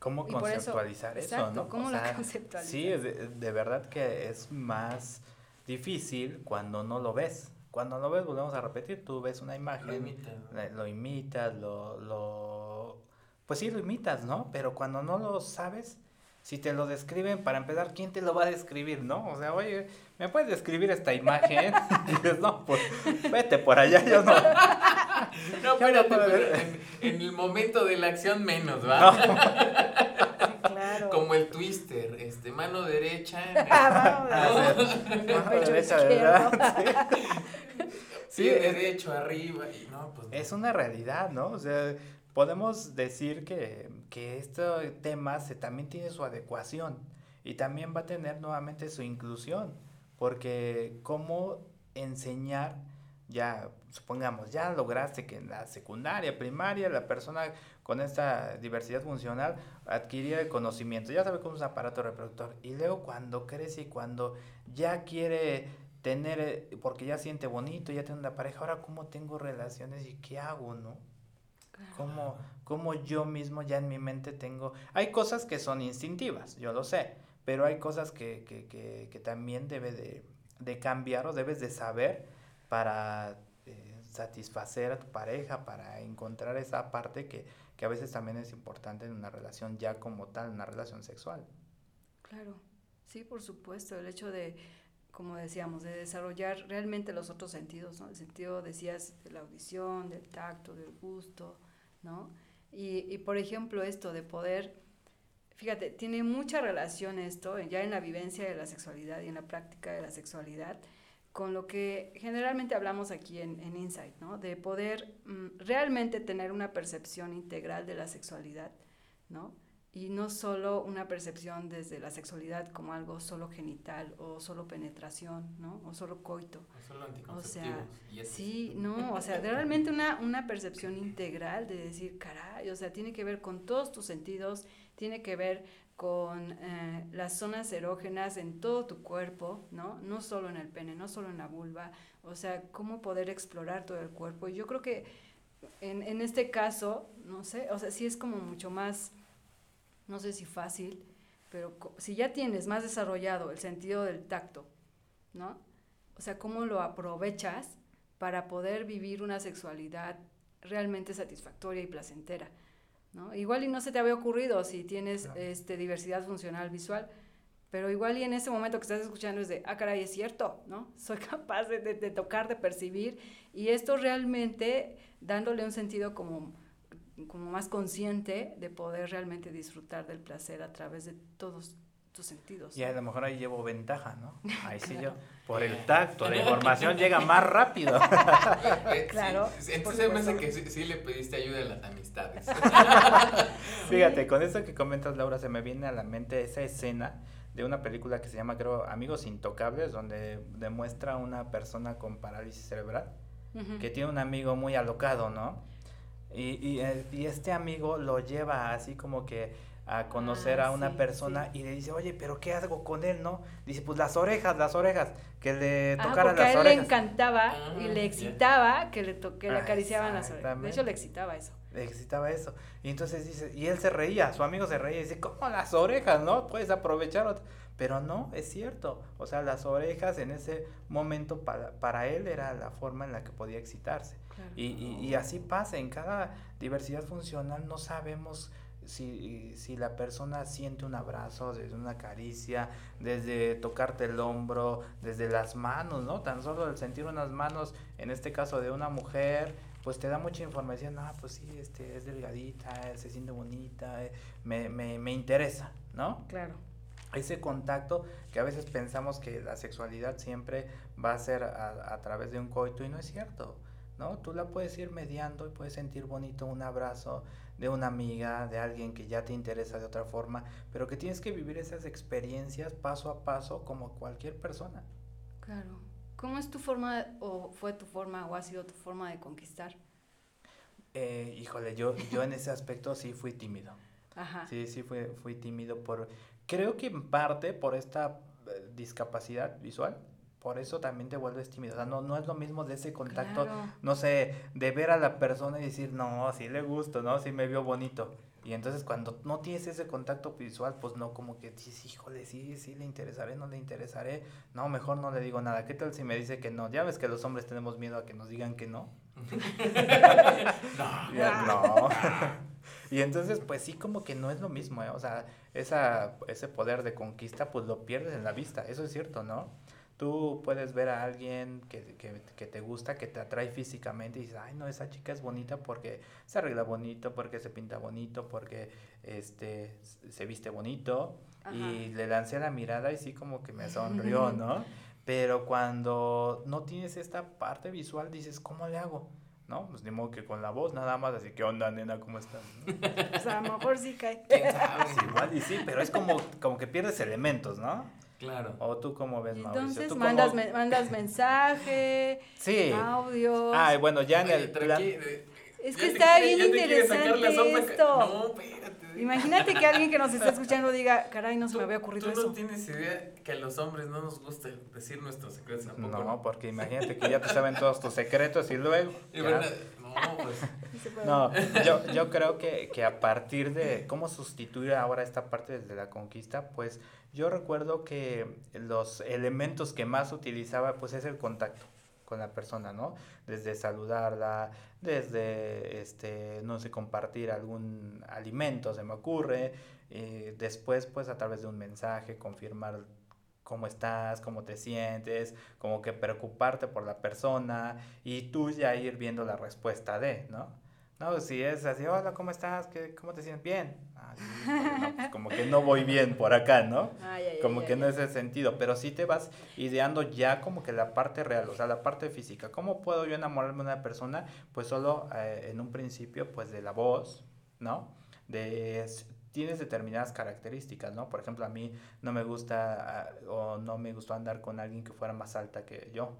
¿Cómo conceptualizar eso, no?
¿Cómo lo conceptualizar?
Sí, de, de, verdad que es más difícil cuando no lo ves. Cuando lo ves, volvemos a repetir, tú ves una imagen, lo, lo imitas, lo, lo... Pues sí, lo imitas, ¿no? Pero cuando no lo sabes, si te lo describen, para empezar, ¿quién te lo va a describir, no? O sea, oye, ¿me puedes describir esta imagen? y dices, no, pues vete por allá, yo no.
No, espérate, pero en, el momento de la acción menos, ¿va?
claro.
Como el twister, este, mano derecha.
Ah, mano derecha, ¿verdad?
Sí. derecho, arriba, y no, pues.
Es una realidad, ¿no? O sea, podemos decir que, que este tema se, también tiene su adecuación y también va a tener nuevamente su inclusión, porque cómo enseñar ya, supongamos, ya lograste que en la secundaria, primaria, la persona con esta diversidad funcional adquiría el conocimiento, ya sabe cómo es un aparato reproductor. Y luego cuando crece y cuando ya quiere tener, eh, porque ya siente bonito, ya tiene una pareja, ahora cómo tengo relaciones y qué hago, ¿no? Cómo, cómo yo mismo ya en mi mente tengo... Hay cosas que son instintivas, yo lo sé, pero hay cosas que, que, que, que también debe de, de cambiar o debes de saber para satisfacer a tu pareja, para encontrar esa parte que, que a veces también es importante en una relación ya como tal, una relación sexual.
Claro, sí, por supuesto, el hecho de, como decíamos, de desarrollar realmente los otros sentidos, ¿no? El sentido, decías, de la audición, del tacto, del gusto, ¿no? Y, y por ejemplo, esto de poder, fíjate, tiene mucha relación esto, ya en la vivencia de la sexualidad y en la práctica de la sexualidad, con lo que generalmente hablamos aquí en, en Insight, ¿no? De poder mm, realmente tener una percepción integral de la sexualidad, ¿no? Y no solo una percepción desde la sexualidad como algo solo genital o solo penetración, ¿no? O solo coito.
O solo O sea,
sí, no, o sea, realmente una, una percepción integral de decir, caray, o sea, tiene que ver con todos tus sentidos, tiene que ver con eh, las zonas erógenas en todo tu cuerpo, ¿no? No solo en el pene, no solo en la vulva, o sea, cómo poder explorar todo el cuerpo. Y yo creo que en, en este caso, no sé, o sea, sí es como mucho más, no sé si fácil, pero si ya tienes más desarrollado el sentido del tacto, ¿no? O sea, cómo lo aprovechas para poder vivir una sexualidad realmente satisfactoria y placentera. ¿No? Igual y no se te había ocurrido si tienes este, diversidad funcional visual, pero igual y en ese momento que estás escuchando es de, ah, caray, es cierto, ¿no? Soy capaz de, de, tocar, de percibir, y esto realmente dándole un sentido como, como más consciente de poder realmente disfrutar del placer a través de todos tus sentidos.
Y a lo mejor ahí llevo ventaja, ¿no? Ahí sí yo, por el tacto, la información llega más rápido.
claro.
entonces me hace que sí, le pediste ayuda a las amistades.
Fíjate, con esto que comentas, Laura, se me viene a la mente esa escena de una película que se llama, creo, Amigos Intocables, donde demuestra una persona con parálisis cerebral que tiene un amigo muy alocado, ¿no? Y, y, eh, y este amigo lo lleva así como que a conocer a ah, una persona y le dice, oye, pero ¿qué hago con él, no? Dice, pues las orejas, las orejas, que le ah, tocaran las orejas. a
él le encantaba y le excitaba que le, que le acariciaban las orejas. De hecho, le excitaba eso.
le excitaba eso. Y entonces dice, y él se reía, su amigo se reía y dice, ¿cómo las orejas, no? Puedes aprovechar otra. Pero no, es cierto. O sea, las orejas en ese momento para, para él era la forma en la que podía excitarse. Y, y, y, así pasa, en cada diversidad funcional no sabemos si, si la persona siente un abrazo, desde una caricia, desde tocarte el hombro, desde las manos, ¿no? Tan solo el sentir unas manos, en este caso de una mujer, pues te da mucha información, ah, pues sí, este, es delgadita, se siente bonita, eh, me, me, me interesa, ¿no?
Claro.
Ese contacto que a veces pensamos que la sexualidad siempre va a ser a, a través de un coito y no es cierto. ¿no? Tú la puedes ir mediando y puedes sentir bonito un abrazo de una amiga, de alguien que ya te interesa de otra forma, pero que tienes que vivir esas experiencias paso a paso como cualquier persona.
Claro. ¿Cómo es tu forma o fue tu forma o ha sido tu forma de conquistar?
Eh, híjole, yo, yo en ese aspecto sí fui tímido.
Ajá.
Sí, sí fui, fui tímido por, creo que en parte por esta eh, discapacidad visual por eso también te vuelves tímido. O sea, no, no es lo mismo de ese contacto,
Claro.
no sé, de ver a la persona y decir, no, sí le gusto, ¿no? Sí me vio bonito. Y entonces cuando no tienes ese contacto visual, pues no, como que dices, híjole, sí, sí le interesaré, no le interesaré. No, mejor no le digo nada. ¿Qué tal si me dice que no? Ya ves que los hombres tenemos miedo a que nos digan que no.
no.
Ya, no. y entonces, pues sí, como que no es lo mismo, ¿eh? O sea, esa, ese poder de conquista, pues lo pierdes en la vista. Eso es cierto, ¿no? Tú puedes ver a alguien que, que, que, te gusta, que te atrae físicamente y dices, ay, no, esa chica es bonita porque se arregla bonito, porque se pinta bonito, porque este, se viste bonito.
Ajá.
Y le lancé la mirada y sí como que me sonrió, ¿no? Pero cuando no tienes esta parte visual, dices, ¿cómo le hago? ¿No? Pues ni modo que con la voz nada más, así, ¿qué onda, nena? ¿Cómo estás? ¿No?
O sea, a lo mejor sí cae.
¿Quién sabe?
Pues igual y sí, pero es como, como que pierdes elementos, ¿no?
Claro.
O tú cómo ves, Mauricio.
Entonces
¿Tú
mandas,
cómo-
me- mandas mensaje,
Sí.
audios.
Ay, bueno, ya en
Oye,
el plan...
Es que está
quiere-
bien interesante esto.
No, espérate.
Imagínate que alguien que nos está escuchando diga, caray, no se me había ocurrido
tú no
eso.
tienes idea que a los hombres no nos gusta decir nuestros secretos tampoco.
No, porque imagínate que ya te saben todos tus secretos y luego...
Y
ya.
No, pues.
No, yo, yo creo que, que a partir de cómo sustituir ahora esta parte de la conquista, pues yo recuerdo que los elementos que más utilizaba pues es el contacto con la persona, ¿no? Desde saludarla, desde, este, no sé, compartir algún alimento, se me ocurre, y después pues a través de un mensaje, confirmar cómo estás, cómo te sientes, como que preocuparte por la persona y tú ya ir viendo la respuesta de, ¿no? No, si es así, hola, ¿cómo estás? ¿Qué, ¿Cómo te sientes? Bien. Ah, no, pues como que no voy bien por acá, ¿no?
Ay, ay,
Como que no es el sentido, pero sí te vas ideando ya como que la parte real, o sea, la parte física. ¿Cómo puedo yo enamorarme de una persona? Pues solo eh, en un principio, pues de la voz, ¿no? De, tienes determinadas características, ¿no? Por ejemplo, a mí no me gusta ah, o no me gustó andar con alguien que fuera más alta que yo.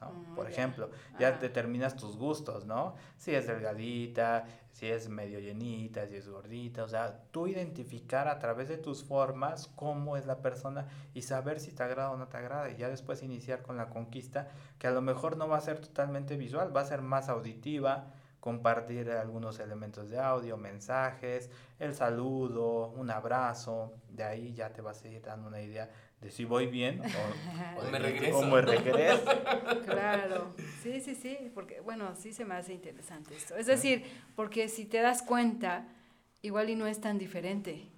¿no?
Mm,
Por
ya.
ejemplo, ya
Ajá.
determinas tus gustos, ¿no? Si es delgadita, si es medio llenita, si es gordita, o sea, tú identificar a través de tus formas cómo es la persona y saber si te agrada o no te agrada y ya después iniciar con la conquista, que a lo mejor no va a ser totalmente visual, va a ser más auditiva, compartir algunos elementos de audio, mensajes, el saludo, un abrazo, de ahí ya te vas a ir dando una idea de si voy bien o,
me regreso.
o me regreso.
Claro, sí, sí, sí, porque bueno, sí se me hace interesante esto. Es decir, porque si te das cuenta, igual y no es tan diferente.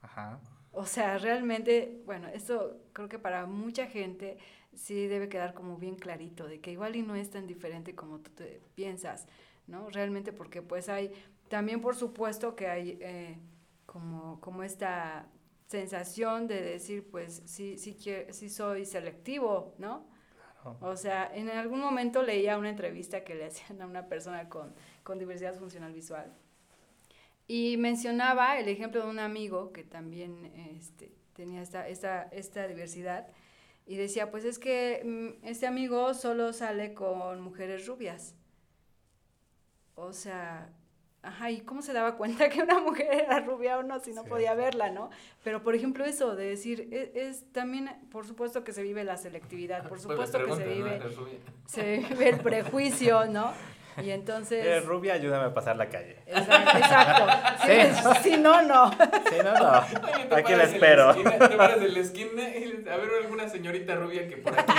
Ajá.
O sea, realmente, bueno, esto creo que para mucha gente sí debe quedar como bien clarito, de que igual y no es tan diferente como tú te piensas, ¿no? Realmente porque pues hay, también por supuesto que hay eh, como, como esta sensación de decir, pues sí, sí, quie- sí soy selectivo, ¿no?
Claro.
O sea, en algún momento leía una entrevista que le hacían a una persona con, con diversidad funcional visual y mencionaba el ejemplo de un amigo que también este, tenía esta, esta, esta diversidad y decía, pues es que mm, este amigo solo sale con mujeres rubias. O sea, ajá, ¿y cómo se daba cuenta que una mujer era rubia o no si no
Sí.
podía verla, no? Pero por ejemplo eso de decir, es, es también, por supuesto que se vive la selectividad, por
Pues
supuesto que se vive se vive el prejuicio, ¿no? Y entonces...
Eh, rubia, ayúdame a pasar la calle.
Exacto. exacto. Si no, no.
Si no, no.
Oye,
Aquí la espero.
esquina, te paras en la esquina y a ver alguna señorita rubia que por aquí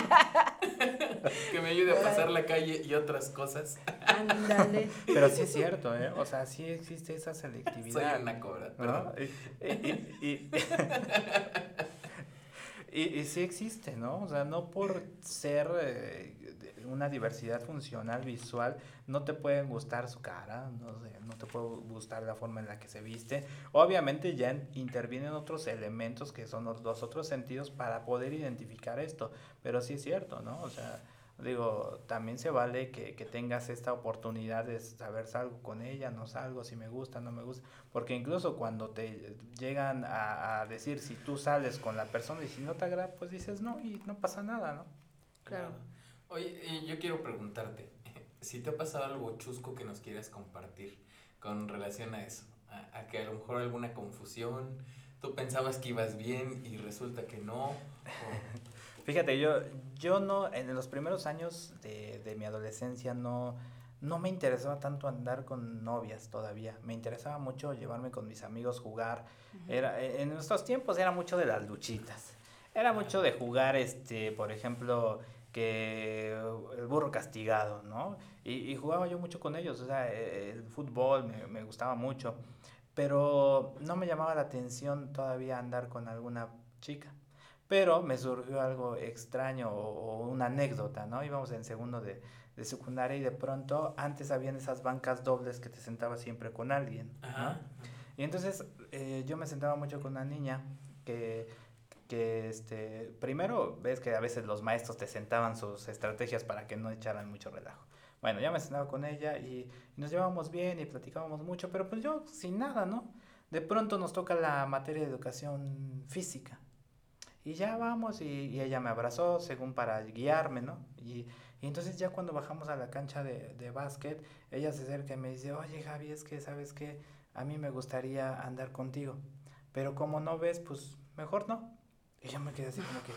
que me ayude a pasar la calle y otras cosas.
Ándale.
Pero sí es cierto, ¿eh? O sea, sí existe esa selectividad.
Soy una cobra,
¿no? Y, y- y- y- y sí existe, ¿no? O sea, no por ser eh, una diversidad funcional visual, no te pueden gustar su cara, no, sé, no te puede gustar la forma en la que se viste. Obviamente ya en- intervienen otros elementos que son los, los otros sentidos para poder identificar esto, pero sí es cierto, ¿no? O sea, digo, también se vale que, que tengas esta oportunidad de saber salgo con ella, no salgo, si me gusta, no me gusta, porque incluso cuando te llegan a, a decir si tú sales con la persona y si no te agrada, pues dices no y no pasa nada, ¿no?
Claro.
Oye, y yo quiero preguntarte, si te ha pasado algo chusco que nos quieras compartir con relación a eso, a, a que a lo mejor alguna confusión, tú pensabas que ibas bien y resulta que no, o-
Fíjate, yo, yo no, en los primeros años de, de mi adolescencia no, no me interesaba tanto andar con novias todavía. Me interesaba mucho llevarme con mis amigos, jugar. Era, e, en nuestros tiempos era mucho de las luchitas. Era mucho de jugar, este, por ejemplo, que el burro castigado, ¿no? Y, y jugaba yo mucho con ellos, o sea, eh, el fútbol me, me gustaba mucho, pero no me llamaba la atención todavía andar con alguna chica. Pero me surgió algo extraño o, o una anécdota, ¿no? Íbamos en segundo de, de secundaria y de pronto antes habían esas bancas dobles que te sentabas siempre con alguien. Y entonces eh, yo me sentaba mucho con una niña que, que este, primero ves que a veces los maestros te sentaban sus estrategias para que no echaran mucho relajo. Bueno, ya me sentaba con ella y, y nos llevábamos bien y platicábamos mucho, pero pues yo sin nada, ¿no? De pronto nos toca la materia de educación física. Y ya vamos y, ella me abrazó según para guiarme, ¿no? Y, y entonces ya cuando bajamos a la cancha de, de básquet, ella se acerca y me dice, oye Javi, es que, ¿sabes qué? A mí me gustaría andar contigo, pero como no ves, pues mejor no. Y yo me quedé así como que,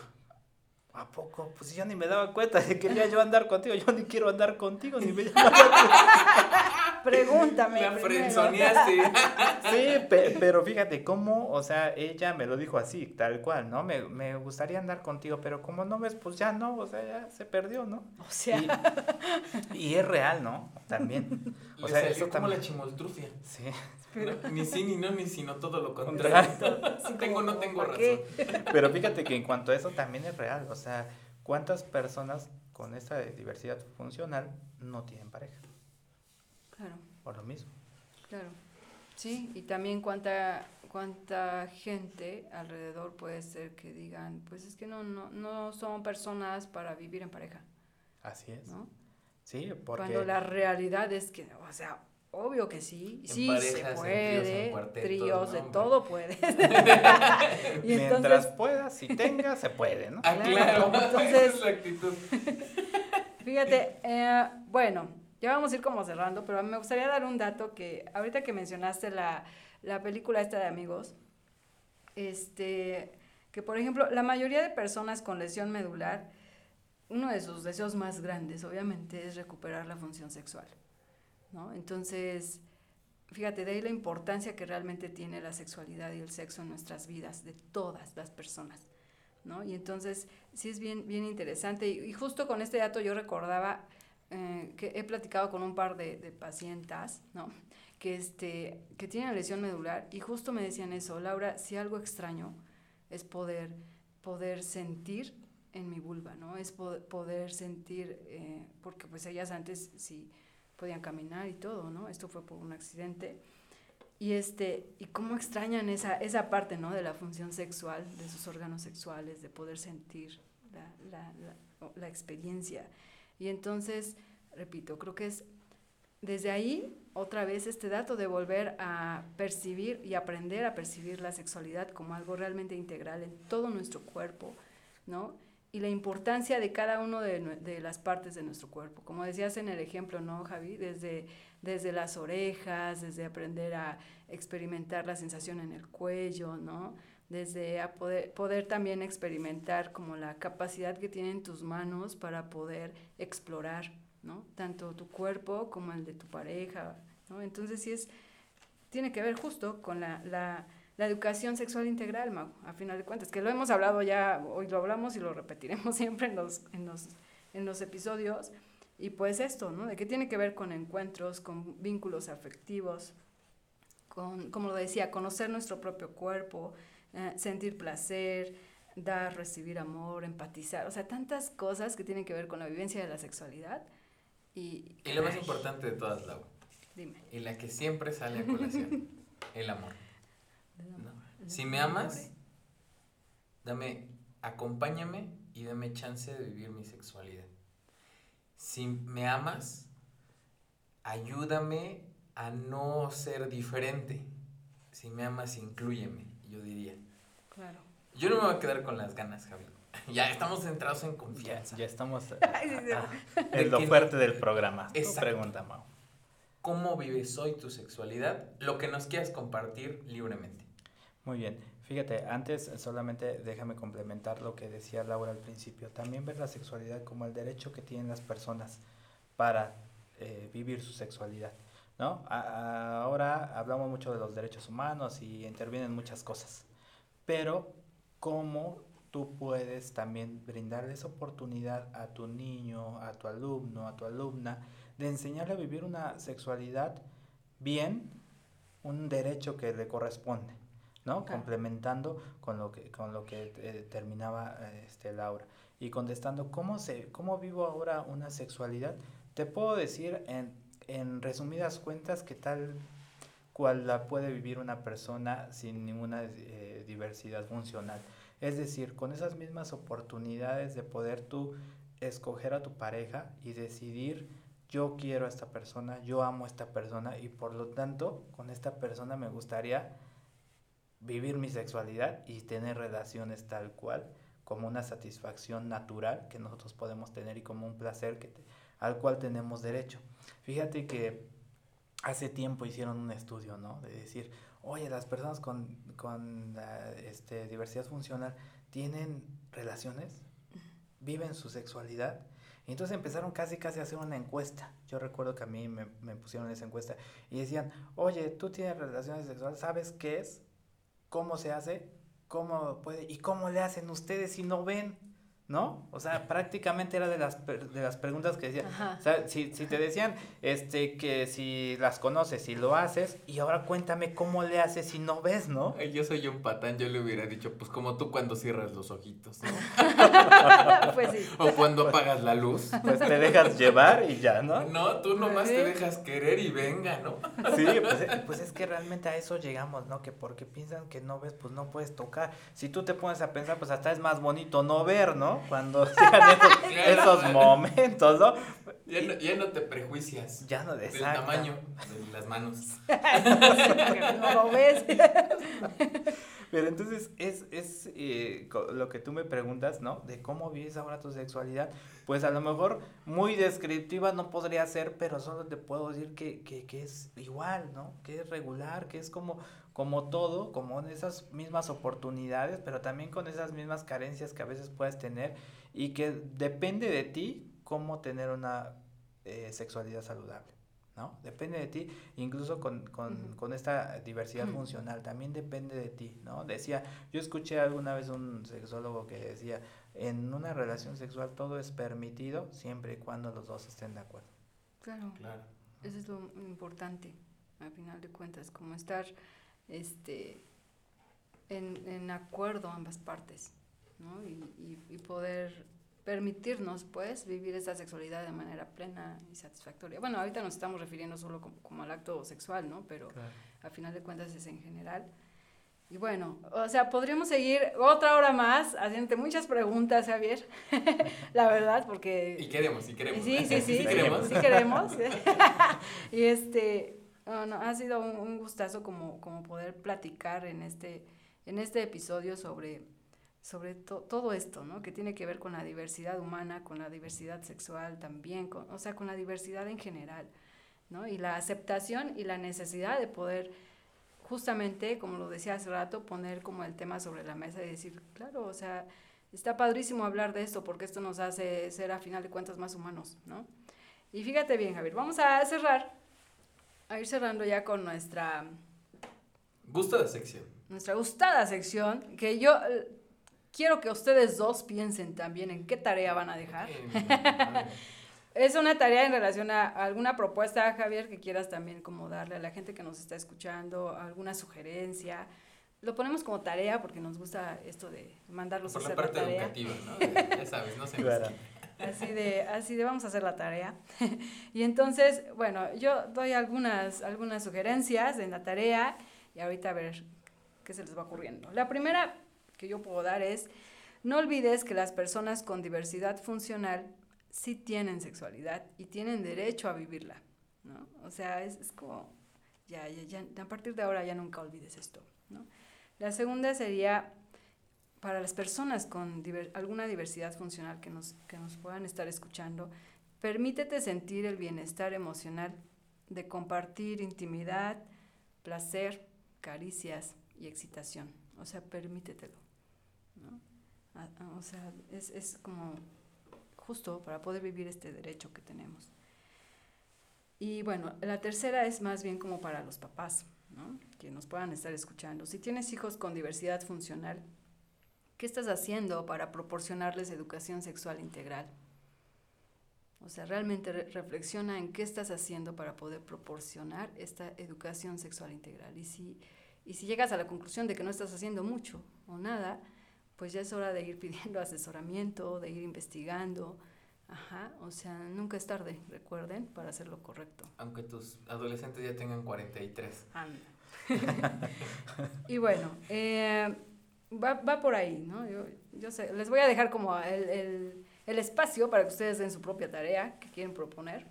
¿a poco? Pues yo ni me daba cuenta de que quería yo andar contigo, yo ni quiero andar contigo, ni me llama la
Pregúntame.
La frenzoneaste.
Sí, pe- pero fíjate cómo, o sea, ella me lo dijo así, tal cual, ¿no? Me, me gustaría andar contigo, pero como no ves, pues ya no, o sea, ya se perdió, ¿no?
O sea,
Y, y es real, ¿no? También. O
Le
sea,
salió
eso
como
también.
la chimoltrufia.
Sí.
No, ni sí, ni no, ni sino todo lo contrario.
así
tengo, no tengo
¿para
razón.
qué?
Pero fíjate que en cuanto a eso también es real, o sea, ¿cuántas personas con esta diversidad funcional no tienen pareja?
Claro,
Por lo mismo.
claro. Sí, y también cuánta cuánta gente alrededor puede ser que digan, pues es que no no no son personas para vivir en pareja,
Así es.
¿no?
Sí, porque...
Cuando la realidad es que, o sea, obvio que sí,
En
sí
parejas,
se
en tríos,
puede, tríos,
¿no,
de todo puede. y
Mientras
entonces,
puedas y tengas, se puede, ¿no?
Ah,
Claro,
claro.
entonces-
Esa es la actitud.
fíjate, eh, bueno, ya vamos a ir como cerrando, pero me gustaría dar un dato que ahorita que mencionaste la, la película esta de amigos, este, que por ejemplo, la mayoría de personas con lesión medular, uno de sus deseos más grandes, obviamente, es recuperar la función sexual, ¿no? Entonces, fíjate, de ahí la importancia que realmente tiene la sexualidad y el sexo en nuestras vidas, de todas las personas, ¿no? Y entonces, sí es bien, bien interesante. Y, y justo con este dato yo recordaba eh, que he platicado con un par de, de pacientas, ¿no? Que, este, que tienen lesión medular y justo me decían eso, Laura, si algo extraño es poder, poder sentir en mi vulva, ¿no? Es po- poder sentir, eh, porque pues ellas antes sí podían caminar y todo, ¿no? Esto fue por un accidente. Y este, y cómo extrañan esa, esa parte, ¿no? De la función sexual, de sus órganos sexuales, de poder sentir la, la, la, la experiencia. Y entonces, repito, creo que es desde ahí, otra vez, este dato de volver a percibir y aprender a percibir la sexualidad como algo realmente integral en todo nuestro cuerpo, ¿no? Y la importancia de cada una de, de las partes de nuestro cuerpo. Como decías en el ejemplo, ¿no, Javi? Desde, desde las orejas, desde aprender a experimentar la sensación en el cuello, ¿no? Desde a poder, poder también experimentar como la capacidad que tienen tus manos para poder explorar, ¿no? Tanto tu cuerpo como el de tu pareja, ¿no? Entonces sí es, tiene que ver justo con la, la, la educación sexual integral, Mau, a final de cuentas, que lo hemos hablado ya, hoy lo hablamos y lo repetiremos siempre en los, en los, en los episodios, y pues esto, ¿no? De que tiene que ver con encuentros, con vínculos afectivos, con, como lo decía, conocer nuestro propio cuerpo, eh, sentir placer, dar, recibir amor, empatizar, o sea, tantas cosas que tienen que ver con la vivencia de la sexualidad. Y,
y lo más importante de todas, Lau.
Dime.
Y la que siempre sale a colación, el amor. Si me amas, dame, acompáñame y dame chance de vivir mi sexualidad. Si me amas, ayúdame a no ser diferente. Si me amas, incluyeme, yo diría.
Claro.
Yo no me voy a quedar con las ganas, Javi. Ya estamos centrados en confianza.
ya estamos
sí.
ah, en lo fuerte del programa.
Exacto.
pregunta, Mau.
¿Cómo vives hoy tu sexualidad? Lo que nos quieras compartir libremente.
Muy bien. Fíjate, antes solamente déjame complementar lo que decía Laura al principio. También ver la sexualidad como el derecho que tienen las personas para eh, vivir su sexualidad. ¿No? A- a- ahora hablamos mucho de los derechos humanos y intervienen muchas cosas. Pero, ¿cómo tú puedes también brindarles oportunidad a tu niño, a tu alumno, a tu alumna, de enseñarle a vivir una sexualidad bien, un derecho que le corresponde? ¿no?
Claro.
Complementando con lo que, con lo que eh, terminaba este, Laura. Y contestando, ¿cómo, se, ¿cómo vivo ahora una sexualidad? Te puedo decir en, en resumidas cuentas que tal cual la puede vivir una persona sin ninguna eh, diversidad funcional. Es decir, con esas mismas oportunidades de poder tú escoger a tu pareja y decidir yo quiero a esta persona, yo amo a esta persona y por lo tanto con esta persona me gustaría vivir mi sexualidad y tener relaciones tal cual como una satisfacción natural que nosotros podemos tener y como un placer que te- al cual tenemos derecho. Fíjate que hace tiempo hicieron un estudio, ¿no? De decir, oye, las personas con, con ah, este, diversidad funcional tienen relaciones, viven su sexualidad. Y entonces empezaron casi, casi a hacer una encuesta. Yo recuerdo que a mí me, me pusieron esa encuesta y decían, oye, tú tienes relaciones sexuales, ¿sabes qué es? ¿Cómo se hace? ¿Cómo puede? ¿Y cómo le hacen ustedes si no ven? ¿No? O sea, prácticamente era de las, per- de las preguntas que decían. O sea, si, si te decían este, que si las conoces, si lo haces, y ahora cuéntame cómo le haces si no ves, ¿no?
Ay, Yo soy un patán, yo le hubiera dicho, pues como tú cuando cierras los ojitos, ¿no?
pues sí.
O cuando apagas la luz.
Pues te dejas llevar y ya, ¿no?
No, tú nomás te
Sí.
dejas querer y venga, ¿no?
Sí, pues, eh, pues es que realmente a eso llegamos, ¿no? Que porque piensan que no ves, pues no puedes tocar. Si tú te pones a pensar, pues hasta es más bonito no ver, ¿no? Cuando sean esos, esos momentos, ¿no?
Ya no, ya no te prejuicias
Ya no
del
exacto.
tamaño de las manos.
no lo ves.
Pero entonces es, es eh, lo que tú me preguntas, ¿no? De cómo vives ahora tu sexualidad. Pues a lo mejor muy descriptiva no podría ser, pero solo te puedo decir que, que, que es igual, ¿no? Que es regular, que es como, como todo, como en esas mismas oportunidades, pero también con esas mismas carencias que a veces puedes tener y que depende de ti cómo tener una eh, sexualidad saludable. ¿no? Depende de ti, incluso con, con,
Ujú.
con esta diversidad
Ujú.
funcional, también depende de ti, ¿no? Decía, yo escuché alguna vez un sexólogo que decía, en una relación sexual todo es permitido siempre y cuando los dos estén de acuerdo.
Claro.
Claro.
Eso es lo importante, al final de cuentas, como estar este, en, en acuerdo ambas partes, ¿no? Y, y- y poder permitirnos, pues, vivir esa sexualidad de manera plena y satisfactoria. Bueno, ahorita nos estamos refiriendo solo como, como al acto sexual, ¿no? Pero al final de cuentas es en general. Y bueno, o sea, podríamos seguir otra hora más haciéndote muchas preguntas, Javier, la verdad, porque...
Y queremos, y queremos.
Sí, sí, sí, sí,
queremos.
sí queremos. y este, no, no, ha sido un, un gustazo como, como poder platicar en este, en este episodio sobre, sobre to- todo esto, ¿no? Que tiene que ver con la diversidad humana, con la diversidad sexual también, con, o sea, con la diversidad en general, ¿no? Y la aceptación y la necesidad de poder justamente, como lo decía hace rato, poner como el tema sobre la mesa y decir, claro, o sea, está padrísimo hablar de esto porque esto nos hace ser a final de cuentas más humanos, ¿no? Y fíjate bien, Javier, vamos a cerrar, a ir cerrando ya con nuestra...
Gustada sección.
Nuestra gustada sección, que yo eh, quiero que ustedes dos piensen también en qué tarea van a dejar. es una tarea en relación a alguna propuesta, Javier, que quieras también como darle a la gente que nos está escuchando, alguna sugerencia. Lo ponemos como tarea porque nos gusta esto de mandarlos
Por
a
la
hacer
parte
la tarea.
educativa, ¿no? ya sabes, no se
Claro.
Así de, así de vamos a hacer la tarea. y entonces, bueno, yo doy algunas, algunas sugerencias en la tarea y ahorita a ver qué se les va ocurriendo. La primera que yo puedo dar es, no olvides que las personas con diversidad funcional sí tienen sexualidad y tienen derecho a vivirla, ¿no? O sea, es, es como, ya, ya, ya, a partir de ahora ya nunca olvides esto, ¿no? La segunda sería, para las personas con diver- alguna diversidad funcional que nos, que nos puedan estar escuchando, permítete sentir el bienestar emocional de compartir intimidad, placer, caricias y excitación. O sea, permítetelo. ¿no? O sea, es, es como justo para poder vivir este derecho que tenemos. Y bueno, la tercera es más bien como para los papás, ¿no? que nos puedan estar escuchando. Si tienes hijos con diversidad funcional, ¿qué estás haciendo para proporcionarles educación sexual integral? O sea, realmente re- reflexiona en qué estás haciendo para poder proporcionar esta educación sexual integral. Y si, y si llegas a la conclusión de que no estás haciendo mucho o nada, pues ya es hora de ir pidiendo asesoramiento, de ir investigando. Ajá, o sea, nunca es tarde, recuerden, para hacer lo correcto.
Aunque tus adolescentes ya tengan 43.
Anda. y bueno, eh, va, va por ahí, ¿no? Yo, yo sé, les voy a dejar como el, el, el espacio para que ustedes den su propia tarea que quieren proponer.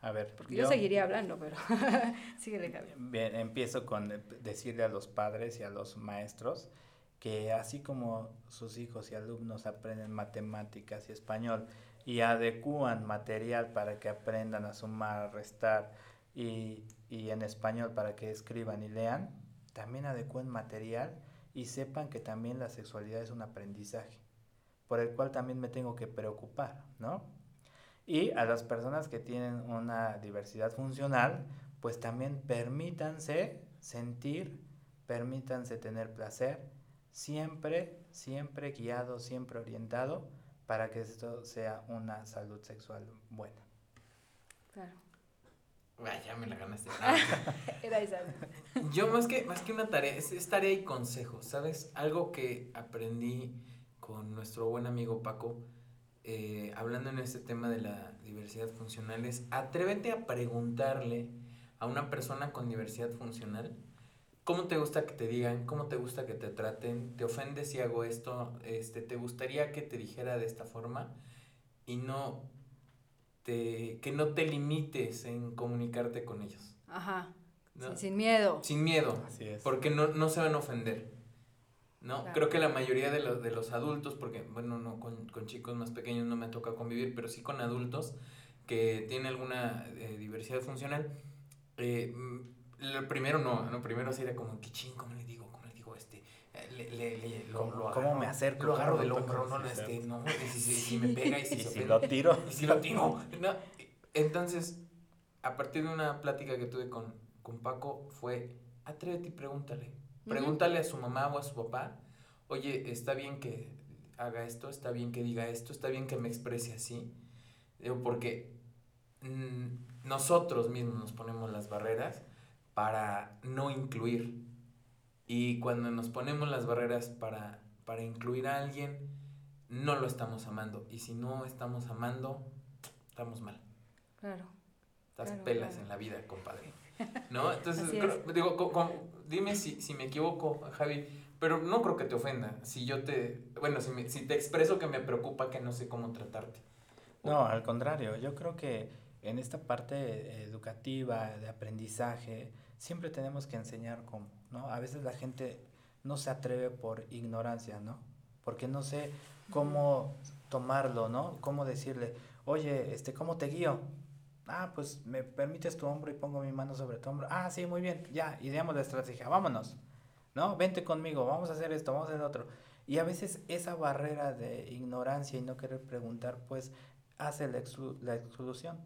A ver,
Porque yo, seguiría hablando, pero síguele, Javier.
Bien, empiezo con decirle a los padres y a los maestros que así como sus hijos y alumnos aprenden matemáticas y español y adecúan material para que aprendan a sumar, a restar y, y en español para que escriban y lean, también adecúen material y sepan que también la sexualidad es un aprendizaje, por el cual también me tengo que preocupar, ¿no? Y a las personas que tienen una diversidad funcional, pues también permítanse sentir, permítanse tener placer, siempre, siempre guiado, siempre orientado para que esto sea una salud sexual buena.
Claro.
Ay, ya me la ganaste.
Era esa.
Yo más que, más que una tarea, es, es tarea y consejo, ¿sabes? Algo que aprendí con nuestro buen amigo Paco, eh, hablando en este tema de la diversidad funcional, es atrévete a preguntarle a una persona con diversidad funcional, ¿cómo te gusta que te digan? ¿Cómo te gusta que te traten? ¿Te ofende si hago esto? Este, ¿Te gustaría que te dijera de esta forma? Y no te, que no te limites en comunicarte con ellos.
Ajá.
¿no?
Sin, sin miedo.
Sin miedo.
Así es.
Porque no, no se van a ofender. ¿No?
Claro.
Creo que la mayoría de los, de los adultos, porque, bueno, no con, con chicos más pequeños no me toca convivir, pero sí con adultos que tienen alguna eh, diversidad funcional, eh, mm, lo primero no, ¿no? Primero sería como, qué ching, ¿cómo le. Este, le, le, le- lo,
¿Cómo-
lo
cómo me acerco?
Lo agarro
¿Cómo
del hombro, no, este, no, y si, si- si me pega y si
Y
se
si lo tiro.
Y si lo tiro. No, Entonces, a partir de una plática que tuve con, con Paco, fue, atrévete y pregúntale. Pregúntale a su mamá o a su papá, oye, está bien que haga esto, está bien que diga esto, está bien que me exprese así. Digo, porque mm, nosotros mismos nos ponemos las barreras para no incluir. Y cuando nos ponemos las barreras para, para incluir a alguien, no lo estamos amando. Y si no estamos amando, estamos mal.
Claro.
Estás
Claro,
pelas
claro.
en la vida, compadre. ¿No? Entonces, creo- digo, co- co- dime si, si me equivoco, Javi, pero no creo que te ofenda. Si yo te, bueno, si, me- si te expreso que me preocupa que no sé cómo tratarte.
No, al contrario, yo creo que en esta parte educativa, de aprendizaje, siempre tenemos que enseñar cómo, ¿no? A veces la gente no se atreve por ignorancia, ¿no? Porque no sé cómo tomarlo, ¿no? Cómo decirle, oye, este, ¿cómo te guío? Ah, pues me permites tu hombro y pongo mi mano sobre tu hombro. Ah, sí, muy bien, ya, ideamos la estrategia, vámonos, ¿no? Vente conmigo, vamos a hacer esto, vamos a hacer otro. Y a veces esa barrera de ignorancia y no querer preguntar, pues hace la, exclu- la exclusión,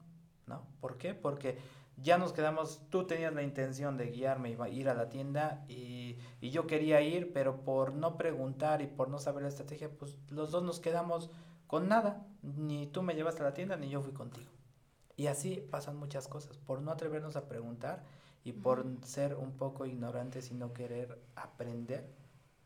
¿no? ¿Por qué? Porque ya nos quedamos, tú tenías la intención de guiarme y ir a la tienda y, y, yo quería ir, pero por no preguntar y por no saber la estrategia, pues los dos nos quedamos con nada. Ni tú me llevaste a la tienda, ni yo fui contigo. Y así pasan muchas cosas, por no atrevernos a preguntar y por ser un poco ignorantes y no querer aprender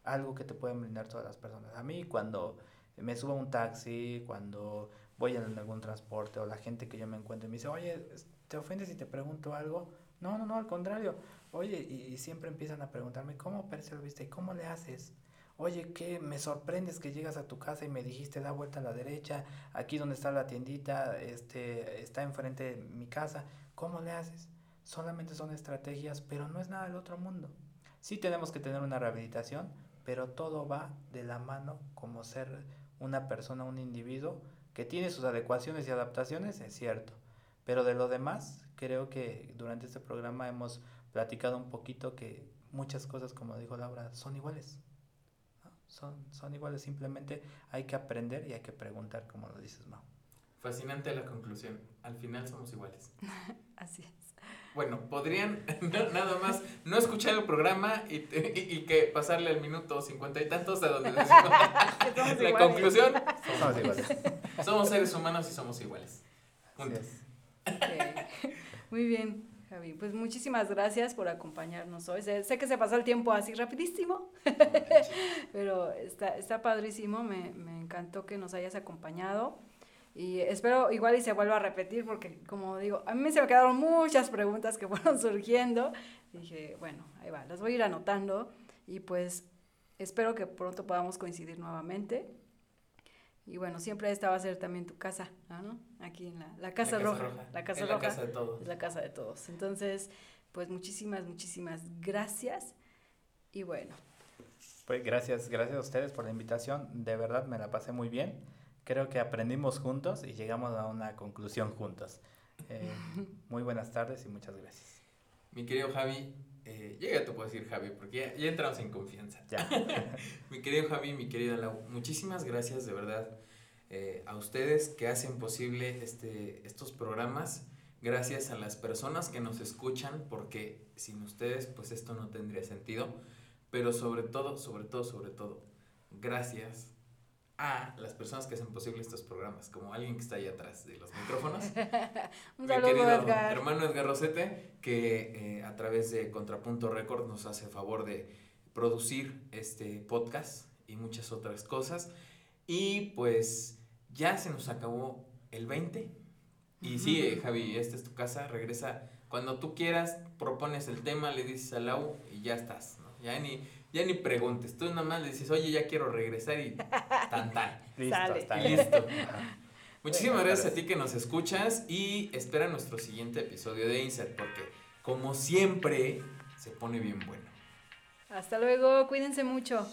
algo que te pueden brindar todas las personas. A mí cuando me subo a un taxi, cuando voy en algún transporte o la gente que yo me encuentro me dice, oye, ¿te ofendes si te pregunto algo? No, no, no, al contrario. Oye, y, siempre empiezan a preguntarme, ¿cómo? ¿Y cómo le haces? Oye, ¿qué? Me sorprendes que llegas a tu casa y me dijiste, da vuelta a la derecha, aquí donde está la tiendita, este, está enfrente de mi casa. ¿Cómo le haces? Solamente son estrategias, pero no es nada del otro mundo. Sí tenemos que tener una rehabilitación, pero todo va de la mano como ser una persona, un individuo que tiene sus adecuaciones y adaptaciones, es cierto. Pero de lo demás, creo que durante este programa hemos platicado un poquito que muchas cosas, como dijo Laura, son iguales. Son, son iguales, simplemente hay que aprender y hay que preguntar, como lo dices, Mau.
Fascinante la conclusión. Al final somos iguales.
Así es.
Bueno, podrían nada más no escuchar el programa y, y, que pasarle al minuto cincuenta y tantos a donde decimos la conclusión. Somos iguales. Somos seres humanos y somos iguales.
Muy bien, Javi. Pues muchísimas gracias por acompañarnos hoy. Sé, sé que se pasó el tiempo así rapidísimo, pero está, está padrísimo. Me, me encantó que nos hayas acompañado. Y espero igual y se vuelva a repetir porque, como digo, a mí se me quedaron muchas preguntas que fueron surgiendo. dije, bueno, ahí va, las voy a ir anotando y pues espero que pronto podamos coincidir nuevamente. Y bueno, siempre esta va a ser también tu casa, ¿no? Aquí en la, la casa, roja, La casa roja. La casa de todos. Es la casa de todos. Entonces, pues muchísimas, muchísimas gracias. Y bueno.
Pues gracias, gracias a ustedes por la invitación. De verdad me la pasé muy bien creo que aprendimos juntos y llegamos a una conclusión juntos. Eh, muy buenas tardes y muchas gracias.
Mi querido Javi, eh, yo ya te puedo decir Javi porque ya, entramos en confianza. Ya. mi querido Javi, mi querida Lau, muchísimas gracias de verdad eh, a ustedes que hacen posible este, estos programas. Gracias a las personas que nos escuchan porque sin ustedes pues esto no tendría sentido. Pero sobre todo, sobre todo, sobre todo, gracias a las personas que hacen posible estos programas, como alguien que está ahí atrás de los micrófonos. Un saludo, Mi querido Edgar. hermano Edgar Rosete, que eh, a través de Contrapunto Record nos hace favor de producir este podcast y muchas otras cosas. Y pues ya se nos acabó el 20. Y sí, Javi, esta es tu casa, regresa cuando tú quieras, propones el tema, le dices a Lau y ya estás. Ya ni ya ni preguntes, tú nada más le dices, oye, ya quiero regresar y tan tan. listo, está listo. Muchísimas gracias a ti que nos escuchas y espera nuestro siguiente episodio de Insert porque como siempre se pone bien bueno.
Hasta luego, cuídense mucho.